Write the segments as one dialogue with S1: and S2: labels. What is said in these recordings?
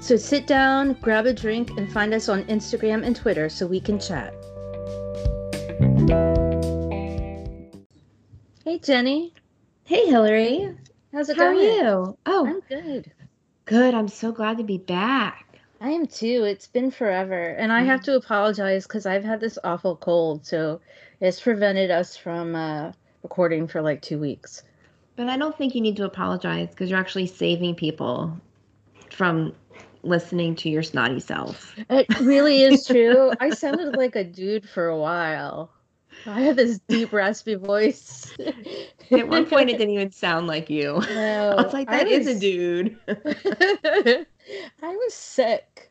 S1: So sit down, grab a drink, and find us on Instagram and Twitter so we can chat. Hey, Jenny.
S2: Hey, Hillary.
S1: How's it going?
S2: How are you? Oh,
S1: I'm good.
S2: good. I'm so glad to be back.
S1: I am too. It's been forever. And I have to apologize because I've had this awful cold. So it's prevented us from uh, recording for like two weeks.
S2: But I don't think you need to apologize because you're actually saving people from listening to your snotty self.
S1: It really is true. I sounded like a dude for a while. I had this deep, raspy voice.
S2: At one point, it didn't even sound like you.
S1: No,
S2: I was like, that is a dude.
S1: I was sick.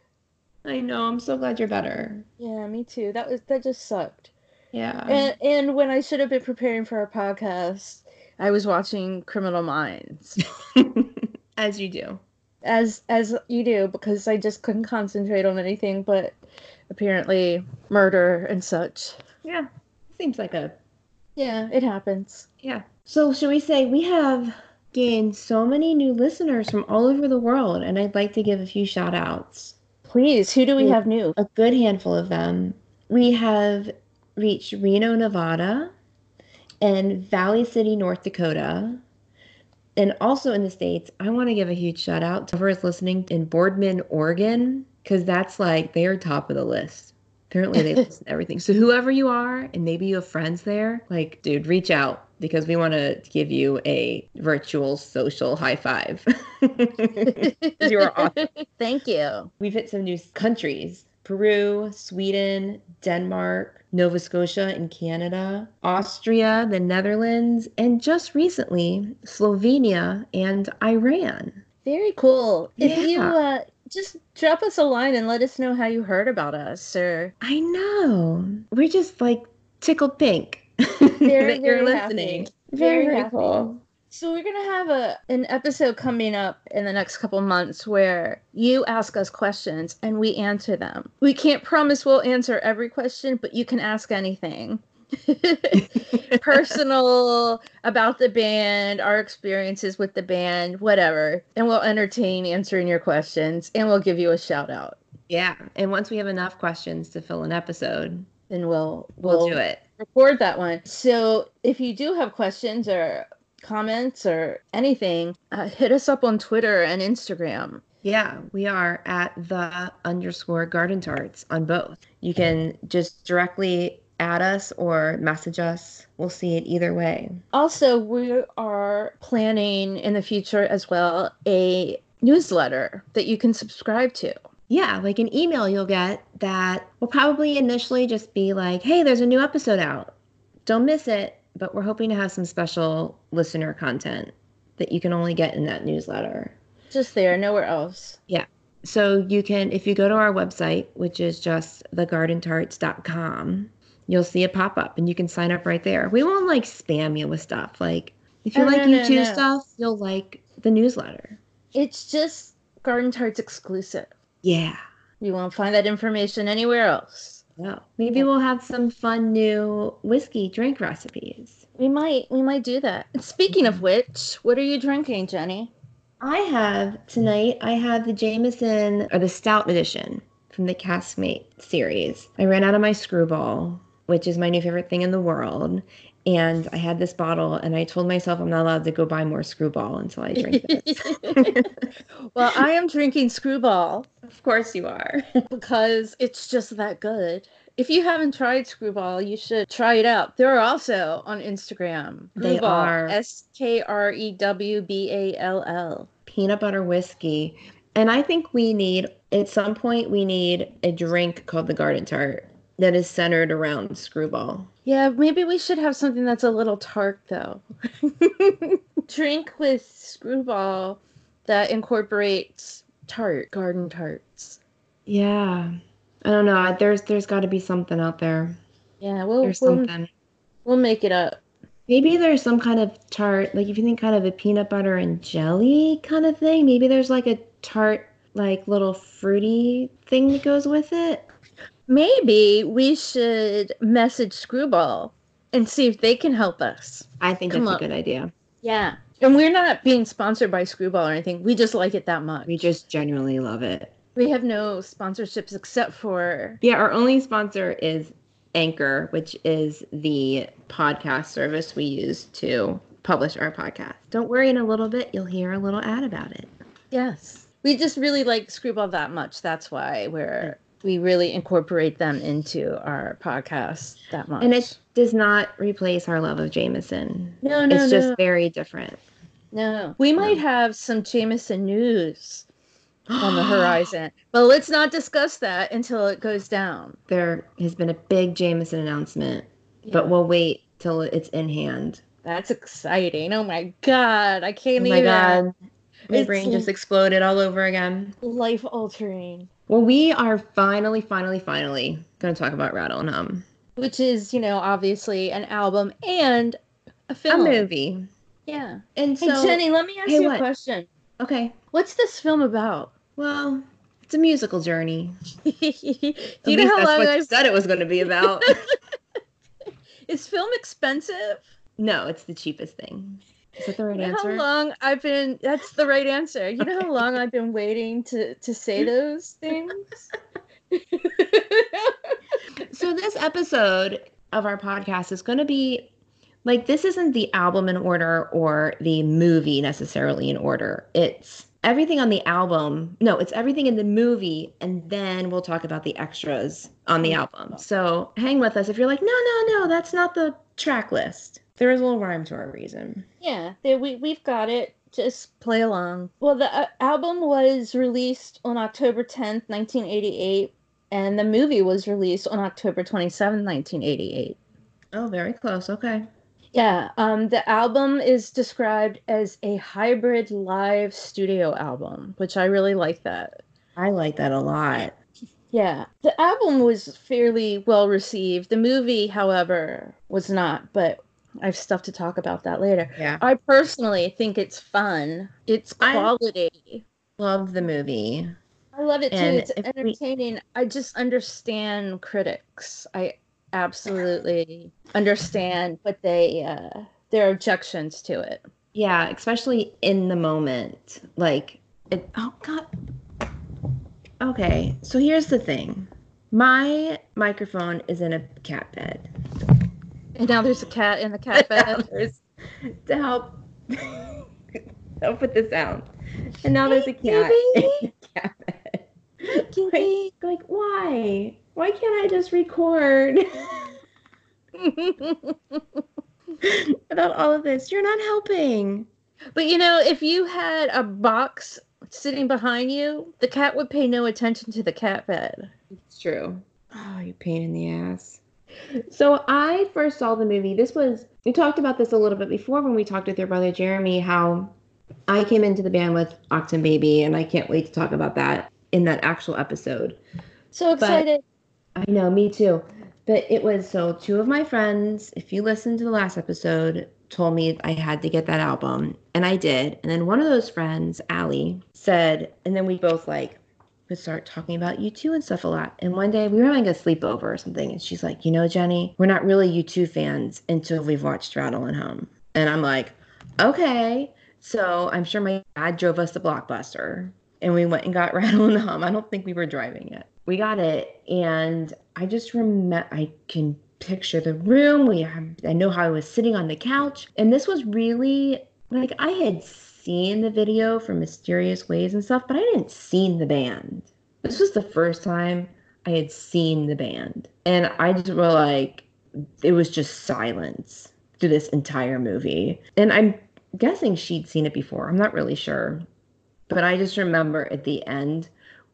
S2: I know. I'm so glad you're better.
S1: Yeah, me too. That was that just sucked.
S2: Yeah.
S1: And and when I should have been preparing for our podcast, I was watching Criminal Minds.
S2: As you do.
S1: As as you do because I just couldn't concentrate on anything but apparently murder and such.
S2: Yeah. Seems like a
S1: Yeah, it happens.
S2: yeah. So should we say we have gained so many new listeners from all over the world, and I'd like to give a few shout outs.
S1: Please, who do we have new?
S2: A good handful of them. We have reached Reno, Nevada, and Valley City, North Dakota. And also in the States, I want to give a huge shout out to whoever's listening in Boardman, Oregon, because that's like they are top of the list. Apparently they listen to everything. So whoever you are, and maybe you have friends there, like, dude, reach out because we want to give you a virtual social high five. you are awesome.
S1: Thank you.
S2: We've hit some new countries Peru, Sweden, Denmark, Nova Scotia, and Canada, Austria, the Netherlands, and just recently, Slovenia and Iran.
S1: Very cool. If you uh just drop us a line and let us know how you heard about us or
S2: I know. We're just like tickled pink
S1: Very,
S2: that you're
S1: very
S2: listening.
S1: happy.
S2: Very,
S1: Very
S2: very
S1: happy.
S2: cool.
S1: So we're gonna have a an episode coming up in the next couple months where you ask us questions and we answer them. We can't promise we'll answer every question, but you can ask anything. Personal about the band, our experiences with the band, whatever. And we'll entertain answering your questions and we'll give you a shout out.
S2: Yeah. And once we have enough questions to fill an episode,
S1: And we'll
S2: we'll, do it.
S1: record that one. So if you do have questions or comments or anything, uh, hit us up on Twitter and Instagram.
S2: Yeah, we are at the underscore garden tarts on both. You can just directly add us or message us. We'll see it either way.
S1: Also, we are planning in the future as well a newsletter that you can subscribe to.
S2: Yeah, like an email you'll get that will probably initially just be like, hey, there's a new episode out. Don't miss it. But we're hoping to have some special listener content that you can only get in that newsletter.
S1: Just there, nowhere else. Yeah.
S2: So you can, if you go to our website, which is just thegardentarts.com, you'll see it pop up and you can sign up right there. We won't like spam you with stuff. Like if you
S1: Oh,
S2: like
S1: no, no,
S2: YouTube
S1: no.
S2: stuff, you'll like the newsletter.
S1: It's just Garden Tarts exclusive.
S2: Yeah.
S1: You won't find that information anywhere else.
S2: Well, maybe we'll have some fun new whiskey drink recipes.
S1: We might we might do that. Speaking of which, what are you drinking, Jenny?
S2: I have tonight, I have the Jameson or the Stout edition from the Caskmate series. I ran out of my screwball, which is my new favorite thing in the world. And I had this bottle, and I told myself I'm not allowed to go buy more screwball until I drink this.
S1: well, I am drinking Screwball
S2: of course, you are.
S1: because it's just that good. If you haven't tried Screwball, you should try it out. They're also on Instagram.
S2: They
S1: Screwball,
S2: are.
S1: S K R E W B A L L.
S2: Peanut butter whiskey. And I think we need, at some point, we need a drink called the Garden Tart that is centered around screwball.
S1: Yeah, maybe we should have something that's a little tart though. Drink with Screwball that incorporates tart, garden tarts.
S2: Yeah. I don't know. There's there's got to be something out there.
S1: Yeah, we'll
S2: There's
S1: we'll,
S2: something.
S1: we'll make it up.
S2: Maybe there's some kind of tart, like if you think kind of a peanut butter and jelly kind of thing. Maybe there's like a tart, like little fruity thing that goes with it.
S1: Maybe we should message Screwball and see if they can help us.
S2: I think
S1: Come
S2: that's
S1: on.
S2: a good idea.
S1: Yeah. And we're not being sponsored by Screwball or anything. We just like it that much.
S2: We just genuinely love it.
S1: We have no sponsorships except for
S2: Yeah, our only sponsor is Anchor, which is the podcast service we use to publish our podcast. Don't worry, in a little bit, you'll hear a little ad about it.
S1: yes. We just really like Screwball that much. That's why we're we really incorporate them into our podcast that much.
S2: And it does not replace our love of Jameson.
S1: no, no,
S2: it's
S1: no,
S2: just very different.
S1: no. We might have some Jameson news on the horizon, but let's not discuss that until it goes down.
S2: There has been a big Jameson announcement,
S1: Yeah.
S2: but we'll wait till it's in hand.
S1: That's exciting. Oh my god, I
S2: Oh
S1: can't
S2: my
S1: even.
S2: god. My
S1: It's
S2: brain just exploded all over again.
S1: Life altering.
S2: Well, we are finally, finally, finally going to talk about Rattle and Hum.
S1: Which is, you know, obviously an album and a film, A
S2: movie.
S1: Yeah.
S2: And
S1: Hey
S2: so,
S1: Jenny, let me ask
S2: Hey,
S1: you
S2: what?
S1: a question.
S2: okay,
S1: What's this film about?
S2: Well, it's a musical journey.
S1: Do you know how long I've
S2: said it was going to be about.
S1: is film expensive?
S2: no, it's the cheapest thing. Is that the right
S1: You know
S2: answer?
S1: how long I've been that's the right answer. You know how long I've been waiting to to say those things?
S2: So this episode of our podcast is going to be like this isn't the album in order or the movie necessarily in order. It's everything on the album. No, it's everything in the movie and then we'll talk about the extras on the album. So hang with us if you're like, "No, no, no, that's not the track list." There is a little rhyme to our reason.
S1: Yeah, there, we we've got it. Just play along. Well, the uh, album was released on October 10th, 1988, and the movie was released on October 27th, 1988.
S2: Oh, very close. Okay.
S1: Yeah, um, the album is described as a hybrid live studio album, which I really like that.
S2: I like that a lot.
S1: Yeah, the album was fairly well received. The movie, however, was not, but I have stuff to talk about that later.
S2: Yeah.
S1: I personally think it's fun. It's
S2: I-
S1: quality.
S2: Love the movie.
S1: I love it too.
S2: And
S1: it's
S2: if we-
S1: entertaining. I just understand critics. I absolutely understand what they uh their objections to it.
S2: Yeah, especially in the moment. Like, it, oh God. Okay, so here's the thing. My microphone is in a cat bed.
S1: And now there's a cat in the cat bed.
S2: There's- to help help with the sound. And now there's a cat in
S1: Kitty.
S2: cat bed.
S1: Kitty.
S2: Like, like, why? Why can't I just record without all of this? You're not helping.
S1: but you know, if you had a box sitting behind you, the cat would pay no attention to the cat bed.
S2: It's true. Oh, you pain in the ass. So I first saw the movie. This was we talked about this a little bit before when we talked with your brother Jeremy. How I came into the band with Achtung Baby, and I can't wait to talk about that in that actual episode.
S1: So excited.
S2: I know, me too. But it was so two of my friends, if you listened to the last episode, told me I had to get that album. And I did. And then one of those friends, Allie, said, and then we both like would start talking about U2 and stuff a lot. And one day we were having a sleepover or something, and she's like, you know, Jenny, we're not really U2 fans until we've watched Rattle and Hum. And I'm like, okay. So I'm sure my dad drove us to Blockbuster and we went and got Rattle and Hum. I don't think we were driving it. We got it, and I just remember I can picture the room. We I know how I was sitting on the couch, and this was really like I had seen the video for Mysterious Ways and stuff, but I didn't seen the band. This was the first time I had seen the band, and I just were like, it was just silence through this entire movie, and I'm guessing she'd seen it before. I'm not really sure. But I just remember at the end,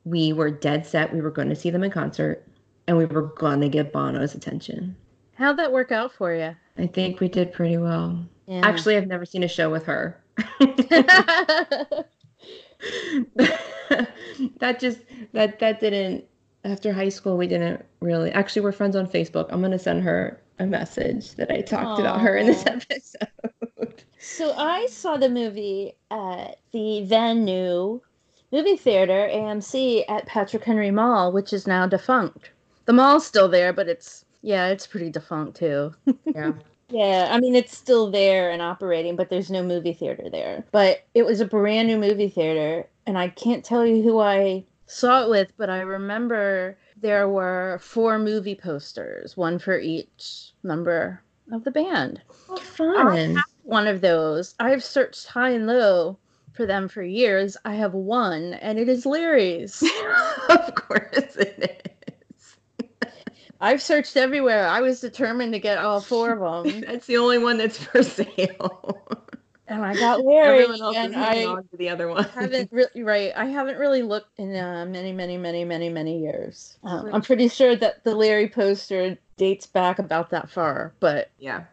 S2: we were dead set. We were going to see them in concert and we were going to give Bono's attention.
S1: How'd that work out for you?
S2: I think we did pretty well.
S1: Yeah.
S2: Actually, I've never seen a show with her. that just that that didn't after high school, we didn't really. Actually, we're friends on Facebook. I'm gonna send her a message that I talked about her in this episode.
S1: So I saw the movie at the new movie theater AMC at Patrick Henry Mall, which is now defunct. The mall's still there, but it's yeah, it's pretty defunct too.
S2: yeah.
S1: Yeah, I mean it's still there and operating, but there's no movie theater there. But it was a brand new movie theater, and I can't tell you who I saw it with, but I remember there were four movie posters, one for each member of the band.
S2: Oh, fun.
S1: One of those. I've searched high and low for them for years. I have one, and it is Larry's.
S2: of course it is.
S1: I've searched everywhere. I was determined to get all four of them,
S2: That's the only one that's for sale.
S1: and I got Larry.
S2: Everyone else is
S1: and
S2: hanging
S1: I
S2: on to the other one.
S1: haven't really right. I haven't really looked in uh, many, many, many, many, many years. Um, I'm pretty sure that the Larry poster dates back about that far, but
S2: yeah.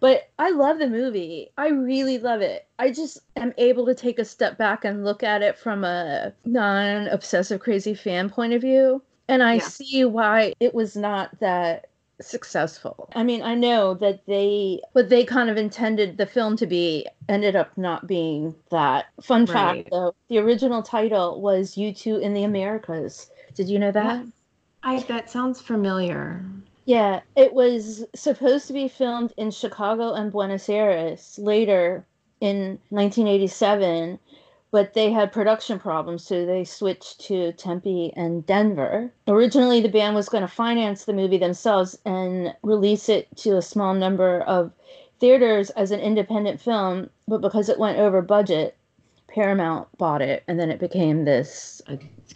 S1: But I love the movie. I really love it. I just am able to take a step back and look at it from a non-obsessive crazy fan point of view, and I
S2: Yeah.
S1: see why it was not that successful. I mean, I know that they what they kind of intended the film to be ended up not being that. Fun
S2: Right.
S1: fact though, the original title was U2 in the Americas. Did you know that?
S2: I that sounds familiar.
S1: Yeah, it was supposed to be filmed in Chicago and Buenos Aires later in 1987, but they had production problems, so they switched to Tempe and Denver. Originally, the band was going to finance the movie themselves and release it to a small number of theaters as an independent film, but because it went over budget, Paramount bought it, and then it became this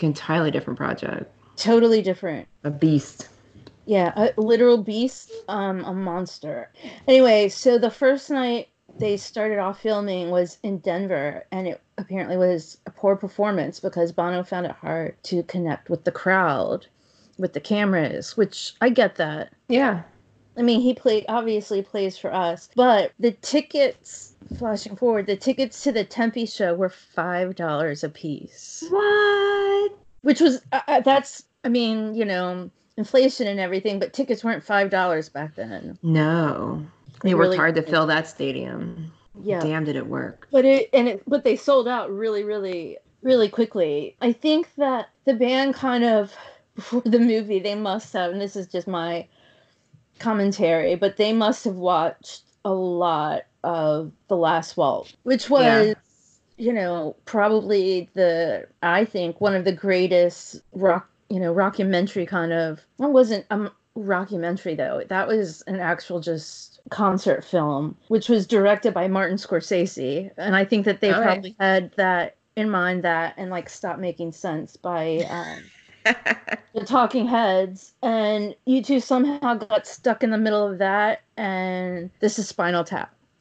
S2: entirely different project.
S1: totally different
S2: A beast.
S1: Yeah, a literal beast, um, a monster. Anyway, so the first night they started off filming was in Denver, and it apparently was a poor performance because Bono found it hard to connect with the crowd, with the cameras, which I get that.
S2: Yeah.
S1: I mean, he played obviously plays for us, but the tickets. Flashing forward, the tickets to the Tempe show were five dollars a piece
S2: What?
S1: which was uh, uh, that's i mean you know inflation and everything but tickets weren't five dollars back then
S2: No. They
S1: They
S2: worked
S1: really-
S2: hard to fill that stadium.
S1: yeah
S2: Damn, did it work.
S1: but it and it but they sold out really really really quickly i think that the band kind of before the movie they must have and this is just my commentary but they must have watched a lot of the last waltz which was
S2: Yeah.
S1: you know probably the i think one of the greatest rock you know rockumentary kind of that wasn't a rockumentary though. That was an actual just concert film which was directed by martin scorsese. And i think that they
S2: All right.
S1: probably had that in mind that and like stop making sense by um the talking heads. And U2 somehow got stuck in the middle of that and this is spinal tap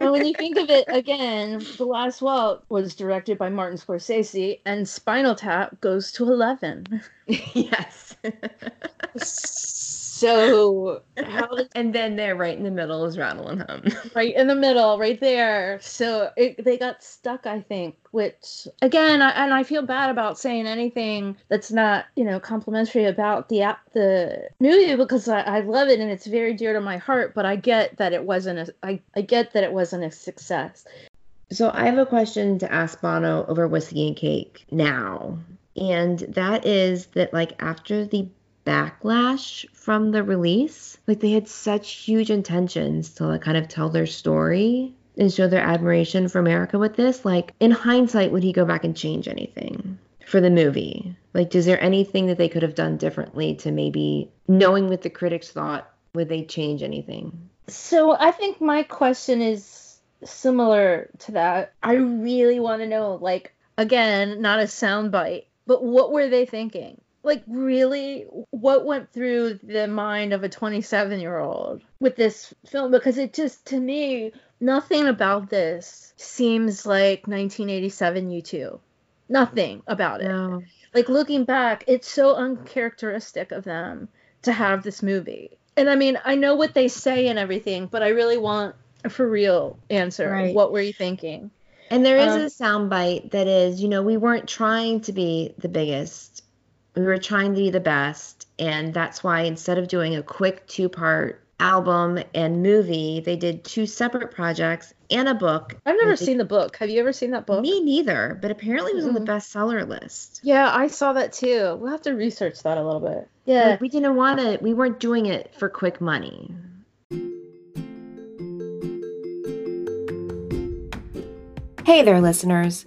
S1: and when you think of it again the last waltz was directed by martin scorsese and spinal tap goes to 11
S2: yes.
S1: so how does
S2: and then there, right in the middle, is Rattle and Hum.
S1: right in the middle, right there. So it, they got stuck, I think. Which again, I, and I feel bad about saying anything that's not, you know, complimentary about the app, the movie because I, I love it and it's very dear to my heart. But I get that it wasn't a, I, I get that it wasn't a success.
S2: So I have a question to ask Bono over whiskey and cake now. And that is that like after the backlash from the release, like they had such huge intentions to like kind of tell their story and show their admiration for America with this. Like in hindsight, would he go back and change anything for the movie? Like, is there anything that they could have done differently to maybe knowing what the critics thought? Would they change anything?
S1: So I think my question is similar to that. I really want to know, like, again, not a soundbite, but what were they thinking? Like, really, what went through the mind of a 27 year old with this film? Because it just, to me, nothing about this seems like 1987 U2. Nothing about it.
S2: No.
S1: Like, looking back, it's so uncharacteristic of them to have this movie. And I mean, I know what they say and everything, but I really want a for real answer.
S2: Right.
S1: What were you thinking?
S2: And there is
S1: Um,
S2: a soundbite that is, you know, we weren't trying to be the biggest We were trying to be the best. And that's why instead of doing a quick two part album and movie, they did two separate projects and a book.
S1: I've never
S2: They-
S1: seen the book. Have you ever seen that book?
S2: Me neither, but apparently it was on the
S1: Mm.
S2: bestseller list.
S1: Yeah, I saw that too. We'll have to research that a little bit. Yeah.
S2: Like, we didn't want to, we weren't doing it for quick money.
S3: Hey there, listeners.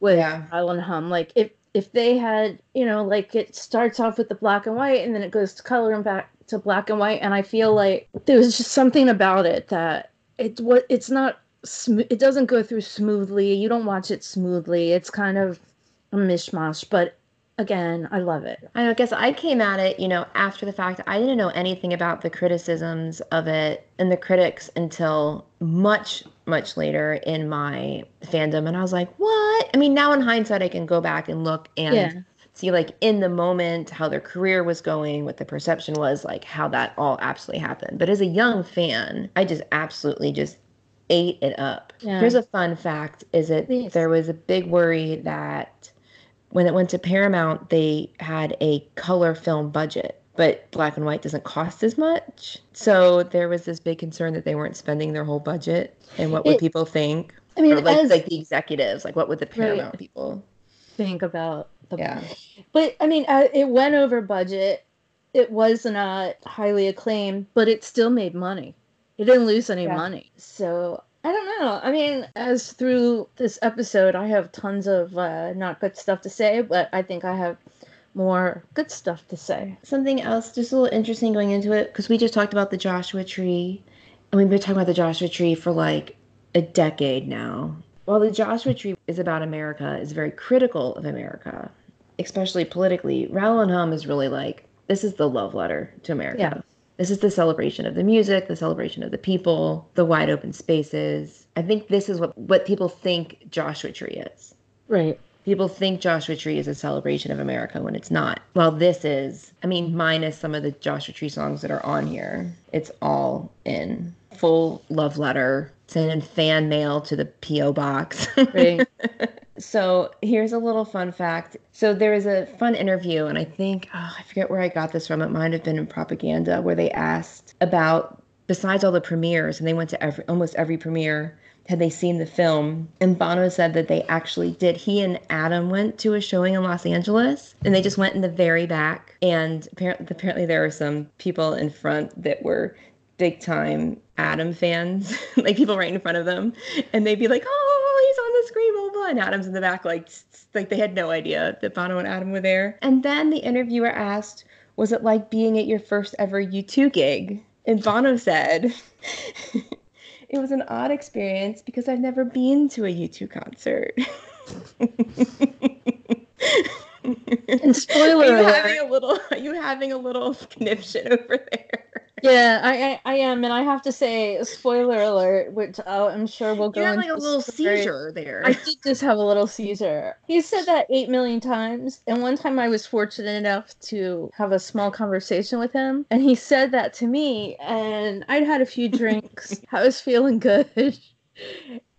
S1: with
S2: Yeah.
S1: Island Hum. Like if if they had, you know, like it starts off with the black and white and then it goes to color and back to black and white, and I feel mm-hmm. like there was just something about it that it what it's not sm- it doesn't go through smoothly. You don't watch it smoothly. It's kind of a mishmash, but again, I love it.
S2: I guess I came at it, you know, after the fact. I didn't know anything about the criticisms of it and the critics until much, much later in my fandom. And I was like, what? I mean, now in hindsight, I can go back and look and
S1: Yeah.
S2: see, like, in the moment, how their career was going, what the perception was, like, how that all absolutely happened. But as a young fan, I just absolutely just ate it up.
S1: Yeah.
S2: Here's a fun fact is that
S1: Please.
S2: there was a big worry that when it went to Paramount, they had a color film budget, but black and white doesn't cost as much. So there was this big concern that they weren't spending their whole budget. And what would
S1: It-
S2: people think?
S1: I mean,
S2: or like,
S1: as
S2: like the executives, like what would the Paramount people?
S1: think about the
S2: Yeah.
S1: But I mean, uh, it went over budget. It was not highly acclaimed, but it still made money. It didn't lose any
S2: Yeah.
S1: money. So I don't know. I mean, as through this episode, I have tons of uh, not good stuff to say, but I think I have more good stuff to say.
S2: Something else, just a little interesting going into it, because we just talked about the Joshua Tree, and we've been talking about the Joshua Tree for like a decade now. While the Joshua Tree is about America, is very critical of America, especially politically. Rattle and Hum is really like this is the love letter to America.
S1: Yeah.
S2: This is the celebration of the music, the celebration of the people, the wide open spaces. I think this is what what people think Joshua Tree is.
S1: Right.
S2: People think Joshua Tree is a celebration of America when it's not. Well, this is, I mean, minus some of the Joshua Tree songs that are on here, it's all in full love letter, sending fan mail to the P.O. box.
S1: Right.
S2: so here's a little fun fact. So there was a fun interview, and I think, oh, I forget where I got this from. It might have been in propaganda, where they asked about, besides all the premieres, and they went to every almost every premiere had they seen the film? And Bono said that they actually did. He and Adam went to a showing in Los Angeles, and they just went in the very back. And apparently, apparently there were some people in front that were big time Adam fans, like people right in front of them, and they'd be like, "Oh, he's on the screen, blah blah," and Adam's in the back, like like they had no idea that Bono and Adam were there. And then the interviewer asked, "Was it like being at your first ever U2 gig?" And Bono said. It was an odd experience because I've never been to a U2 concert.
S1: And spoiler
S2: are you
S1: alert.
S2: having a little are you having a little conniption over there?
S1: Yeah, I, I I am, and I have to say, spoiler alert, which uh, I'm sure we'll go
S2: You had like a little
S1: story.
S2: seizure there.
S1: I did just have a little seizure. He said that eight million times, and one time I was fortunate enough to have a small conversation with him, and he said that to me, and I'd had a few drinks, I was feeling good,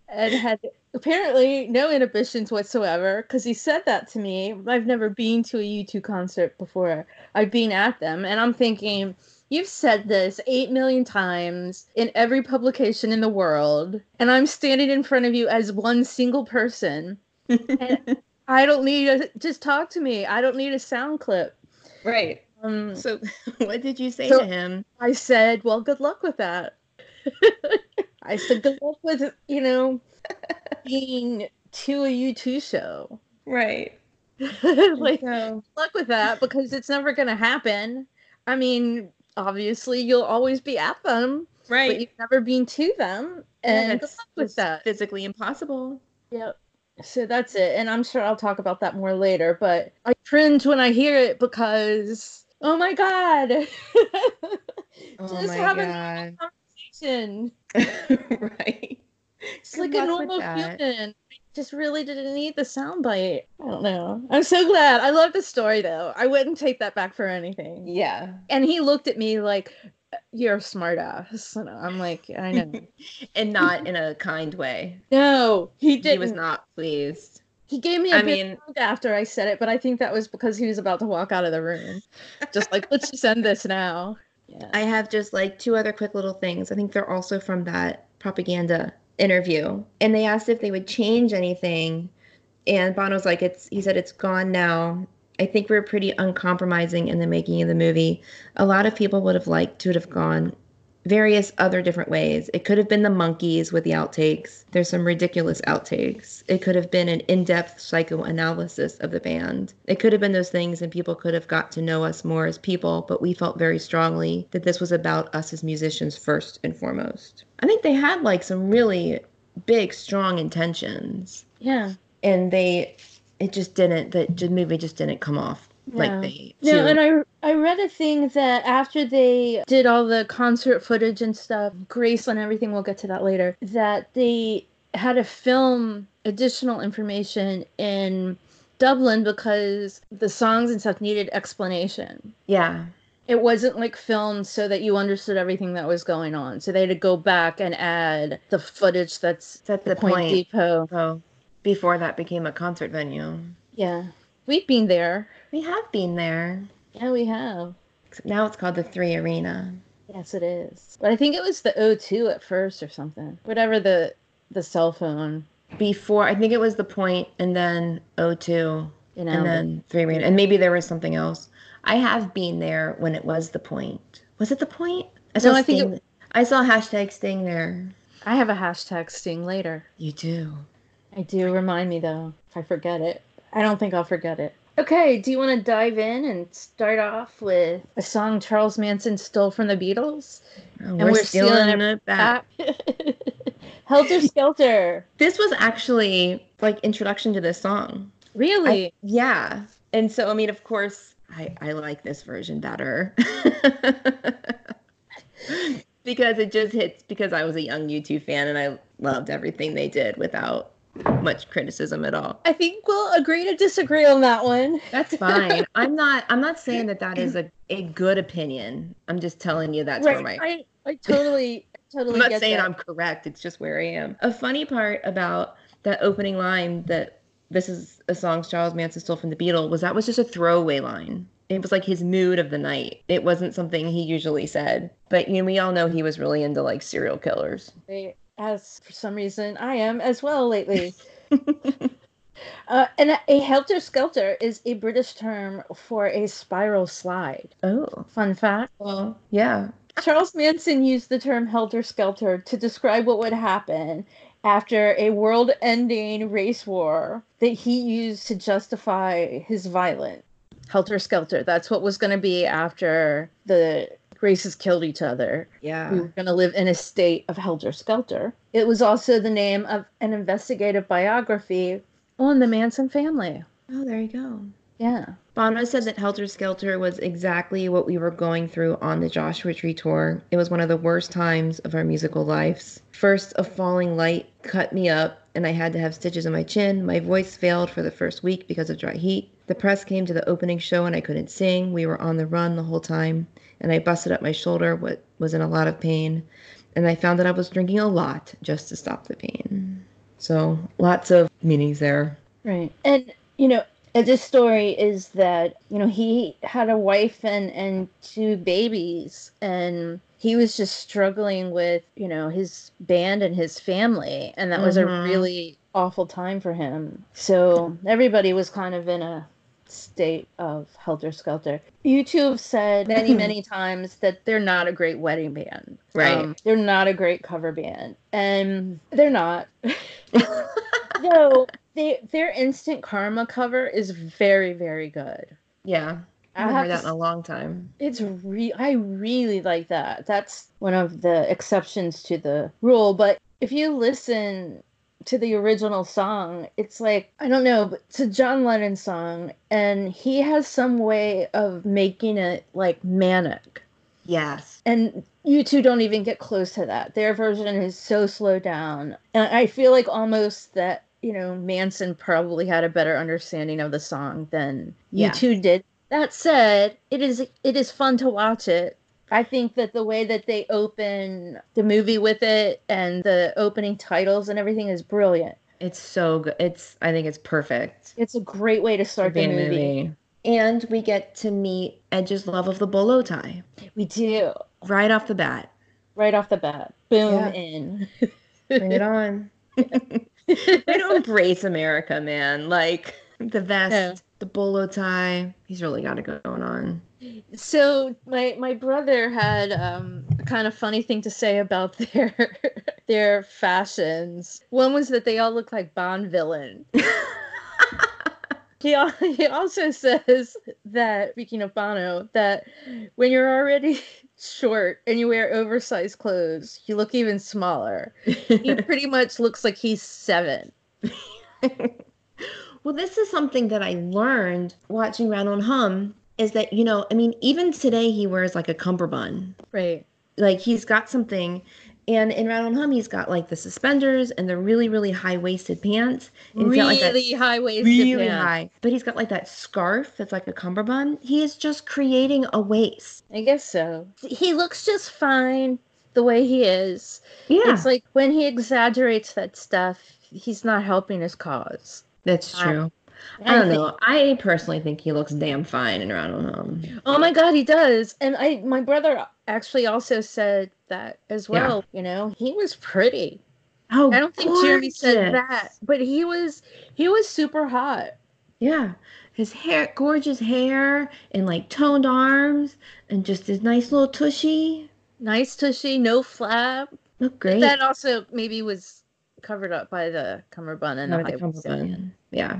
S1: and had apparently no inhibitions whatsoever because he said that to me. I've never been to a U2 concert before. I've been at them, and I'm thinking. You've said this eight million times in every publication in the world, and I'm standing in front of you as one single person. I don't need a just talk to me. I don't need a sound clip.
S2: right.
S1: Um,
S2: So, what did you say
S1: So-
S2: to him?
S1: I said, "Well, good luck with that." I said, "Good luck with you know being to a U2 show."
S2: Right.
S1: like,
S2: So,
S1: good luck with that because it's never going to happen. I mean, obviously, you'll always be at them,
S2: right?
S1: but you've never been to them, and
S2: that's
S1: with that.
S2: physically impossible.
S1: Yep. So that's it. And I'm sure I'll talk about that more later. But I cringe when I hear it because, oh my God.
S2: Oh
S1: Just
S2: my
S1: have a conversation.
S2: right.
S1: It's
S2: Good
S1: like a normal human. I just really didn't need the soundbite. I don't know. I'm so glad. I love the story though. I wouldn't take that back for anything.
S2: Yeah.
S1: And he looked at me like, you're a smart ass. And I'm like, I know.
S2: And not in a kind way.
S1: no, he didn't.
S2: He was not pleased.
S1: He gave me a
S2: I
S1: big
S2: mean-
S1: after I said it, but I think that was because he was about to walk out of the room. Just like, let's just end this now. Yeah.
S2: I have just like two other quick little things. I think they're also from that propaganda interview. And they asked if they would change anything. And Bono's like, it's he said it's gone now. I think we're pretty uncompromising in the making of the movie. A lot of people would have liked to have gone various other different ways. It could have been the Monkees with the outtakes. There's some ridiculous outtakes. It could have been an in-depth psychoanalysis of the band. It could have been those things and people could have got to know us more as people, but we felt very strongly that this was about us as musicians first and foremost. I think they had like some really big strong intentions
S1: yeah.
S2: and they it just didn't the movie just didn't come off like
S1: No.
S2: they
S1: No,
S2: to-
S1: and I I read a thing that after they did all the concert footage and stuff, grace and everything, we'll get to that later, that they had to film additional information in Dublin because the songs and stuff needed explanation.
S2: yeah
S1: It wasn't like filmed so that you understood everything that was going on. So they had to go back and add the footage that's
S2: that's
S1: the
S2: the
S1: Point
S2: point
S1: Depot.
S2: so before that became a concert venue
S1: Yeah. We've been there.
S2: we have been there
S1: Yeah, we have.
S2: except now it's called the three arena
S1: Yes, it is. But I think it was the O2 at first or something. Whatever the the cell phone.
S2: before i think it was the point and then o2
S1: You know.
S2: and then three arena and maybe there was something else i have been there when it was the point was it the point i
S1: No, I think
S2: Sting- i saw hashtag sting there
S1: I have a hashtag sting later.
S2: you do
S1: I do remind me though if I forget it. I don't think I'll forget it. Okay, do you want to dive in and start off with a song Charles Manson stole from the Beatles?
S2: Oh,
S1: we're
S2: we're,
S1: stealing
S2: stealing it back
S1: Helter Skelter.
S2: this was actually like introduction to this song
S1: Really?
S2: I- yeah. And so, I mean, of course, I, I like this version better. because it just hits because I was a young U2 fan and I loved everything they did without much criticism at all.
S1: I think we'll agree to disagree on that one.
S2: That's fine. I'm not I'm not saying that that is a, a good opinion. I'm just telling you that's where my
S1: I, I totally totally
S2: I'm not
S1: get
S2: saying
S1: that.
S2: I'm correct. It's just where I am. A funny part about that opening line that this is a song Charles Manson stole from the Beatles was that was just a throwaway line. It was like his mood of the night. It wasn't something he usually said. But you know, we all know he was really into like serial killers.
S1: As for some reason I am as well lately. uh, and a- a helter skelter is a British term for a spiral slide.
S2: Oh,
S1: Fun fact
S2: well, yeah.
S1: Charles Manson used the term helter skelter to describe what would happen after a world ending race war that he used to justify his violence. Helter skelter. That's what was going to be after the races killed each other.
S2: Yeah.
S1: we were going to live in a state of helter skelter. It was also the name of an investigative biography on the Manson family.
S2: Oh, there you go.
S1: Yeah.
S2: Bono said that Helter Skelter was exactly what we were going through on the Joshua Tree tour. It was one of the worst times of our musical lives. First, a falling light cut me up, and I had to have stitches in my chin. My voice failed for the first week because of dry heat. The press came to the opening show, and I couldn't sing. We were on the run the whole time, and I busted up my shoulder, what was in a lot of pain. And I found that I was drinking a lot just to stop the pain. So, lots of meanings there.
S1: Right. And, you know, this story is that, you know, he had a wife and, and two babies, and he was just struggling with, you know, his band and his family. And that was a
S2: Mhm.
S1: really awful time for him. So everybody was kind of in a state of Helter Skelter. U2 have said many, many times that they're not a great wedding band.
S2: Right.
S1: Um, they're not a great cover band. And they're not. no, they, their Instant Karma cover is very, very good.
S2: Yeah. I
S1: I
S2: haven't heard that in a long time.
S1: It's re I really like that. That's one of the exceptions to the rule. But if you listen to the original song, it's like I don't know, but it's a John Lennon song, and he has some way of making it like manic.
S2: Yes.
S1: And U2 don't even get close to that. Their version is so slowed down. And I feel like almost that, you know, Manson probably had a better understanding of the song than you
S2: Yeah.
S1: two did. That said, it is it is fun to watch it. I think that the way that they open the movie with it and the opening titles and everything is brilliant.
S2: It's so good. It's I think it's perfect.
S1: It's a great way to start the
S2: a
S1: movie.
S2: And we get to meet Edge's love of the bolo tie
S1: We do.
S2: right off the bat.
S1: Right off the bat. Boom
S2: Yeah.
S1: in.
S2: Bring it on. we don't embrace America, man. Like the vest, the bolo tie. He's really got it going on.
S1: So my my brother had um, a kind of funny thing to say about their their fashions. One was that they all look like Bond villain. he he also says that speaking of Bono, that when you're already short and you wear oversized clothes, you look even smaller. He pretty much looks like he's seven.
S2: well, this is something that I learned watching Rattle and Hum is that, you know, I mean, even today he wears like a cummerbund.
S1: Right.
S2: Like he's got something. And in Rattle and Hum, he's got like the suspenders and the really, really high waisted pants. And got, like, that
S1: Really high waisted
S2: really
S1: pants.
S2: high. But he's got like that scarf that's like a cummerbund. He is just creating a waist.
S1: I guess so. He looks just fine the way he is.
S2: Yeah,
S1: It's like when he exaggerates that stuff, he's not helping his cause.
S2: that's true. I don't
S1: think-
S2: know. I personally think he looks damn fine in on Hum.
S1: Oh my god, he does. And I my brother actually also said that as
S2: Yeah.
S1: well, you know. He was pretty.
S2: Oh,
S1: I don't think Jeremy said that, but he was he was super hot.
S2: Yeah. His hair, gorgeous hair, and like toned arms, and just his nice little tushy.
S1: Nice tushy, no flap.
S2: Look great.
S1: That also maybe was covered up by the cummerbund and the
S2: the cummerbund. Yeah.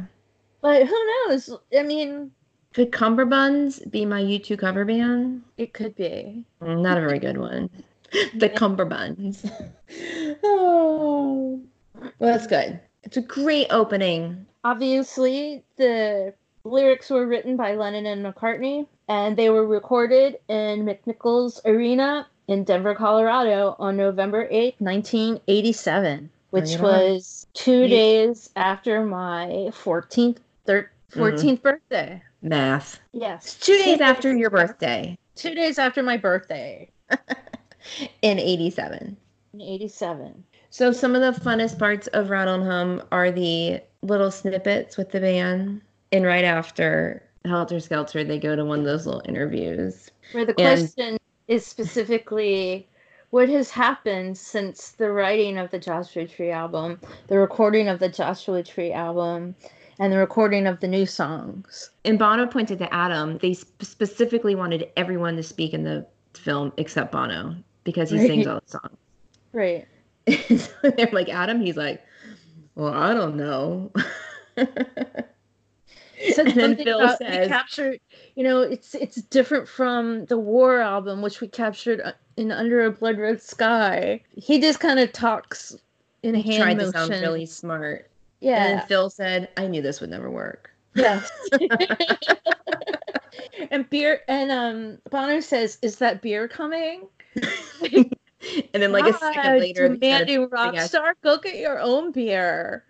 S1: But who knows? I mean,
S2: Could cummerbunds be my U2 cover band?
S1: it could be.
S2: Not a very good one. The cummerbunds. oh. Well, that's good. It's a great opening.
S1: Obviously, the lyrics were written by Lennon and McCartney, and they were recorded in McNichols Arena in Denver, Colorado on November 8th, 1987, which
S2: Bring it on.
S1: was two days after my 14th, thir- mm-hmm. 14th birthday.
S2: Math.
S1: Yes.
S2: It's two days after your birthday
S1: Two days after my birthday
S2: in 87.
S1: in 87.
S2: So some of the funnest parts of Rattle and Hum are the little snippets with the band. And right after Helter Skelter, they go to one of those little interviews.
S1: Where the
S2: And-
S1: question is specifically what has happened since the writing of the Joshua Tree album, the recording of the Joshua Tree album, and the recording of the new songs.
S2: And Bono pointed to Adam. They sp- specifically wanted everyone to speak in the film except Bono because he
S1: Right.
S2: sings all the songs.
S1: Right.
S2: so they're like, Adam? He's like, well, I don't know.
S1: So
S2: and
S1: something
S2: Phil
S1: about we
S2: says,
S1: captured, you know, it's it's different from the War album, which we captured uh, in Under a Blood Red Sky. He just kind of talks in hand
S2: tried
S1: motion.
S2: to sound really smart. And
S1: yeah.
S2: then Phil said, I knew this would never work.
S1: Yes. and beer and um Bono says, "Is that beer coming?"
S2: And then, like a second later, he's got a,
S1: demanding rock star, go get your own beer.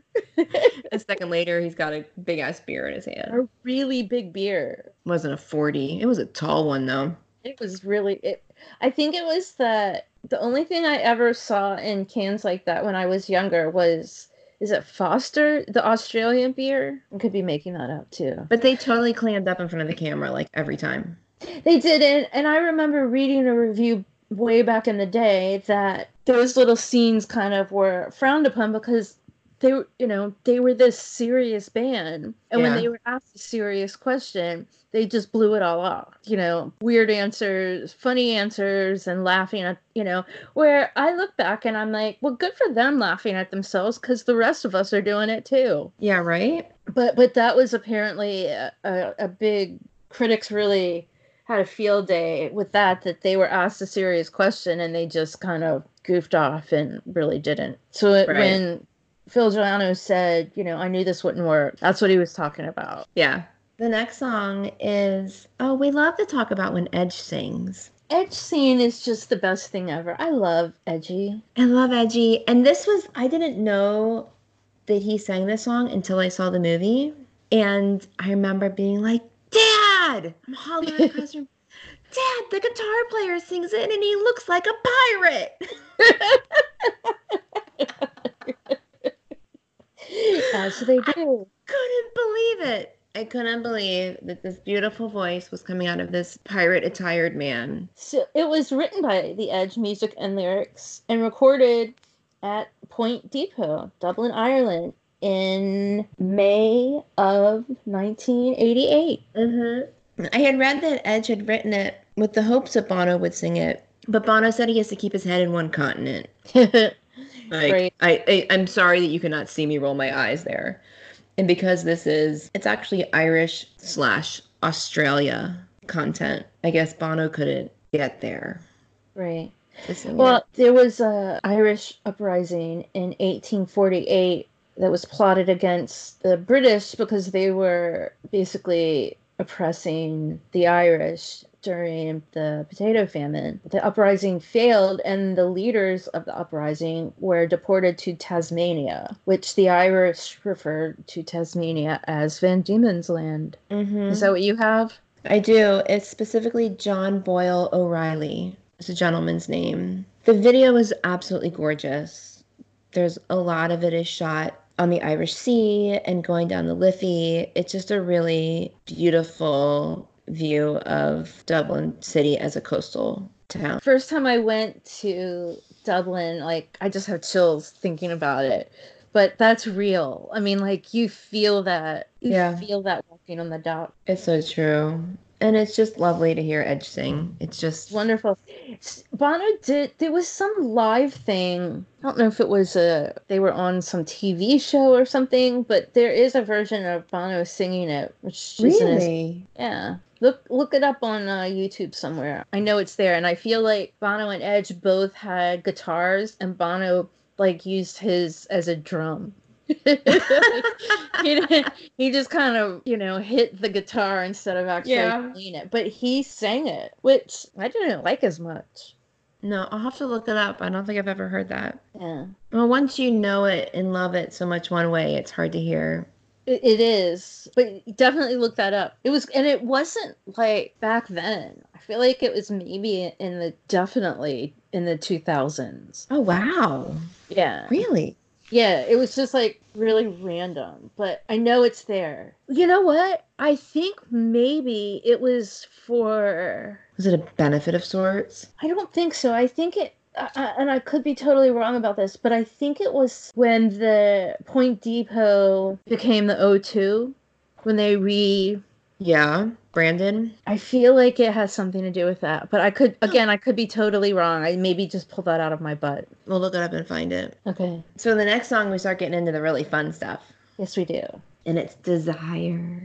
S2: a second later, he's got a big ass beer in his hand.
S1: A really big beer.
S2: It wasn't a forty. It was a tall one though.
S1: It was really it. I think it was the the only thing I ever saw in cans like that when I was younger was is it Foster the Australian beer? I could be making that up too.
S2: But they totally clammed up in front of the camera like every time.
S1: They didn't, and I remember reading a review way back in the day that those little scenes kind of were frowned upon because they were, you know, they were this serious band. And when they were asked a serious question, they just blew it all off. You know, weird answers, funny answers, and laughing at, you know, where I look back and I'm like, well, good for them laughing at themselves because the rest of us are doing it too.
S2: Yeah, right?
S1: But but that was apparently a, a, a big critics really had a field day with that that they were asked a serious question and they just kind of goofed off and really didn't. So it,
S2: Right.
S1: when Phil Joanou said, you know, I knew this wouldn't work, that's what he was talking about.
S2: Yeah. The next song is Oh, we love to talk about when Edge sings.
S1: Edge scene is just the best thing ever. I love Edgy.
S2: I love Edgy. And this was, I didn't know that he sang this song until I saw the movie. And I remember being like, Dad! I'm hollering across the room. Dad, the guitar player sings it and he looks like a pirate.
S1: As they do.
S2: I couldn't believe it. I couldn't believe that this beautiful voice was coming out of this pirate attired man.
S1: So it was written by the Edge Music and Lyrics and recorded at Point Depot, Dublin, Ireland, in May of 1988.
S2: Mm-hmm. I had read that Edge had written it with the hopes that Bono would sing it, but Bono said he has to keep his head in one continent. Like,
S1: Right.
S2: I, I, I'm sorry that you cannot see me roll my eyes there. And because this is, it's actually Irish slash Australia content, I guess Bono couldn't get there
S1: right. Well,
S2: it.
S1: there was a Irish uprising in 1848 that was plotted against the British because they were basically oppressing the Irish during the potato famine. The uprising failed, and the leaders of the uprising were deported to Tasmania, which the Irish referred to Tasmania as Van Diemen's Land.
S2: Mhm.
S1: Is that what you have?
S2: I do. It's specifically John Boyle O'Reilly. It's a gentleman's name. The video is absolutely gorgeous. There's a lot of it is shot on the Irish Sea and going down the Liffey. It's just a really beautiful view of Dublin City as a coastal town.
S1: First time I went to Dublin, like I just have chills thinking about it. But that's real. I mean, like you feel that. You
S2: Yeah.
S1: feel that walking on the dock.
S2: It's so true. And it's just lovely to hear Edge sing. It's just
S1: wonderful. Bono did. There was some live thing. I don't know if it was a. They were on some TV show or something, but there is a version of Bono singing it, which is
S2: really.
S1: Yeah. Look look it up on uh, YouTube somewhere. I know it's there and I feel like Bono and Edge both had guitars and Bono like used his as a drum. he he just kind of, you know, hit the guitar instead of actually
S2: Yeah.
S1: playing it. But he sang it, which I didn't like as much.
S2: No, I'll have to look it up. I don't think I've ever heard that.
S1: Yeah.
S2: Well, once you know it and love it so much one way, it's hard to hear.
S1: It, it is, but definitely look that up. It was, and it wasn't like back then. I feel like it was maybe in the definitely in the two thousands.
S2: Oh, wow.
S1: Yeah,
S2: Really?
S1: Yeah. It was just like really random, but I know it's there. You know what? I think maybe it was for.
S2: Was it a benefit of sorts?
S1: I don't think so. I think it. And I could be totally wrong about this, but I think it was when the Point Depot became the O2, when they re
S2: Yeah. Brandon?
S1: I feel like it has something to do with that, but I could again, I could be totally wrong. I maybe just pulled that out of my butt.
S2: We'll look it up and find it.
S1: Okay.
S2: So the next song, we start getting into the really fun stuff.
S1: Yes, we do.
S2: And it's Desire.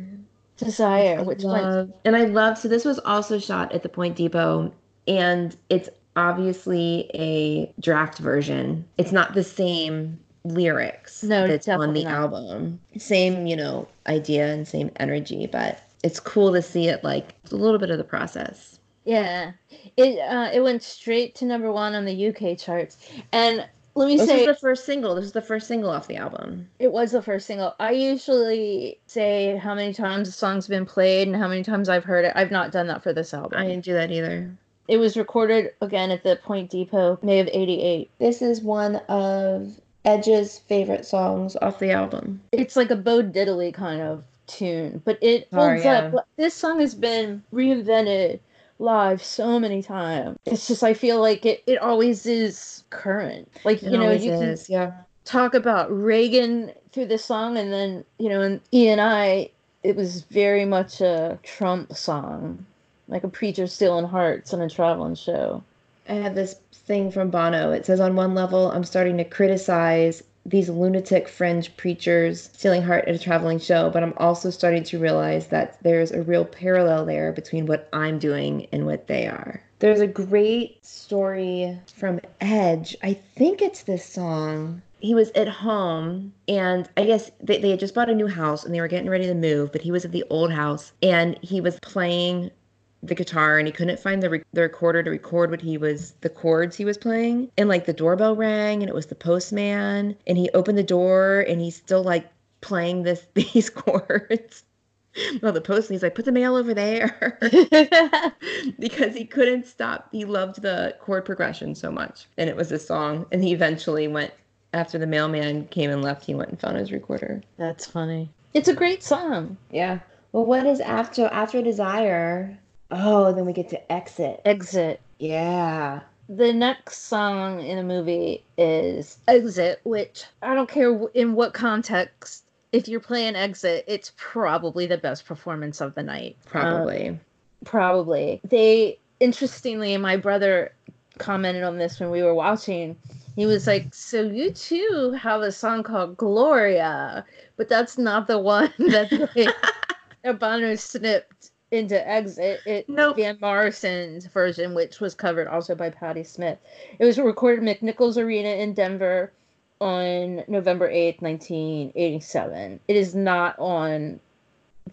S1: Desire, which one?
S2: love, and I love, so this was also shot at the Point Depot, and it's obviously a draft version. It's not the same lyrics
S1: No,
S2: that's on the
S1: not.
S2: album. Same, you know, idea and same energy, but it's cool to see it like a little bit of the process.
S1: Yeah, it uh, it went straight to number one on the UK charts, and let me
S2: This
S1: say this
S2: is the first single. This is the first single off the album.
S1: it was the first single. I usually say how many times the song's been played and how many times I've heard it. I've not done that for this album.
S2: I didn't do that either.
S1: It was recorded again at the Point Depot, May of '88.
S2: This is one of Edge's favorite songs off the album.
S1: it's like a Bo Diddley kind of tune, but it
S2: Oh,
S1: holds
S2: yeah.
S1: up. This song has been reinvented live so many times. It's just I feel like it, it always is current. Like
S2: It
S1: you know, you can
S2: yeah.
S1: talk about Reagan through this song, and then you know, and E and I, it was very much a Trump song, like a preacher stealing hearts on a traveling show.
S2: I have this thing from Bono. It says on one level, I'm starting to criticize these lunatic fringe preachers stealing heart at a traveling show, but I'm also starting to realize that there's a real parallel there between what I'm doing and what they are. There's a great story from Edge. I think it's this song. He was at home, and I guess they, they had just bought a new house and they were getting ready to move, but he was at the old house and he was playing the guitar and he couldn't find the, re- the recorder to record what he was the chords he was playing. And like the doorbell rang and it was the postman and he opened the door and he's still like playing this these chords. Well the postman he's like put the mail over there. Because he couldn't stop he loved the chord progression so much. And it was a song and he eventually went after the mailman came and left he went and found his recorder.
S1: That's funny. It's a great song.
S2: yeah. Well what is after after desire oh then we get to exit
S1: Exit.
S2: Yeah.
S1: The next song in the movie is Exit, which I don't care in what context. If you're playing Exit, it's probably the best performance of the night.
S2: Probably.
S1: Um, probably. They, interestingly, my brother commented on this when we were watching. He was like, So you too have a song called Gloria, but that's not the one that they, Bono snipped into Exit. It,
S2: Nope.
S1: Van Morrison's version, which was covered also by Patti Smith. It was recorded at McNichols Arena in Denver on November 8th, 1987. It is not on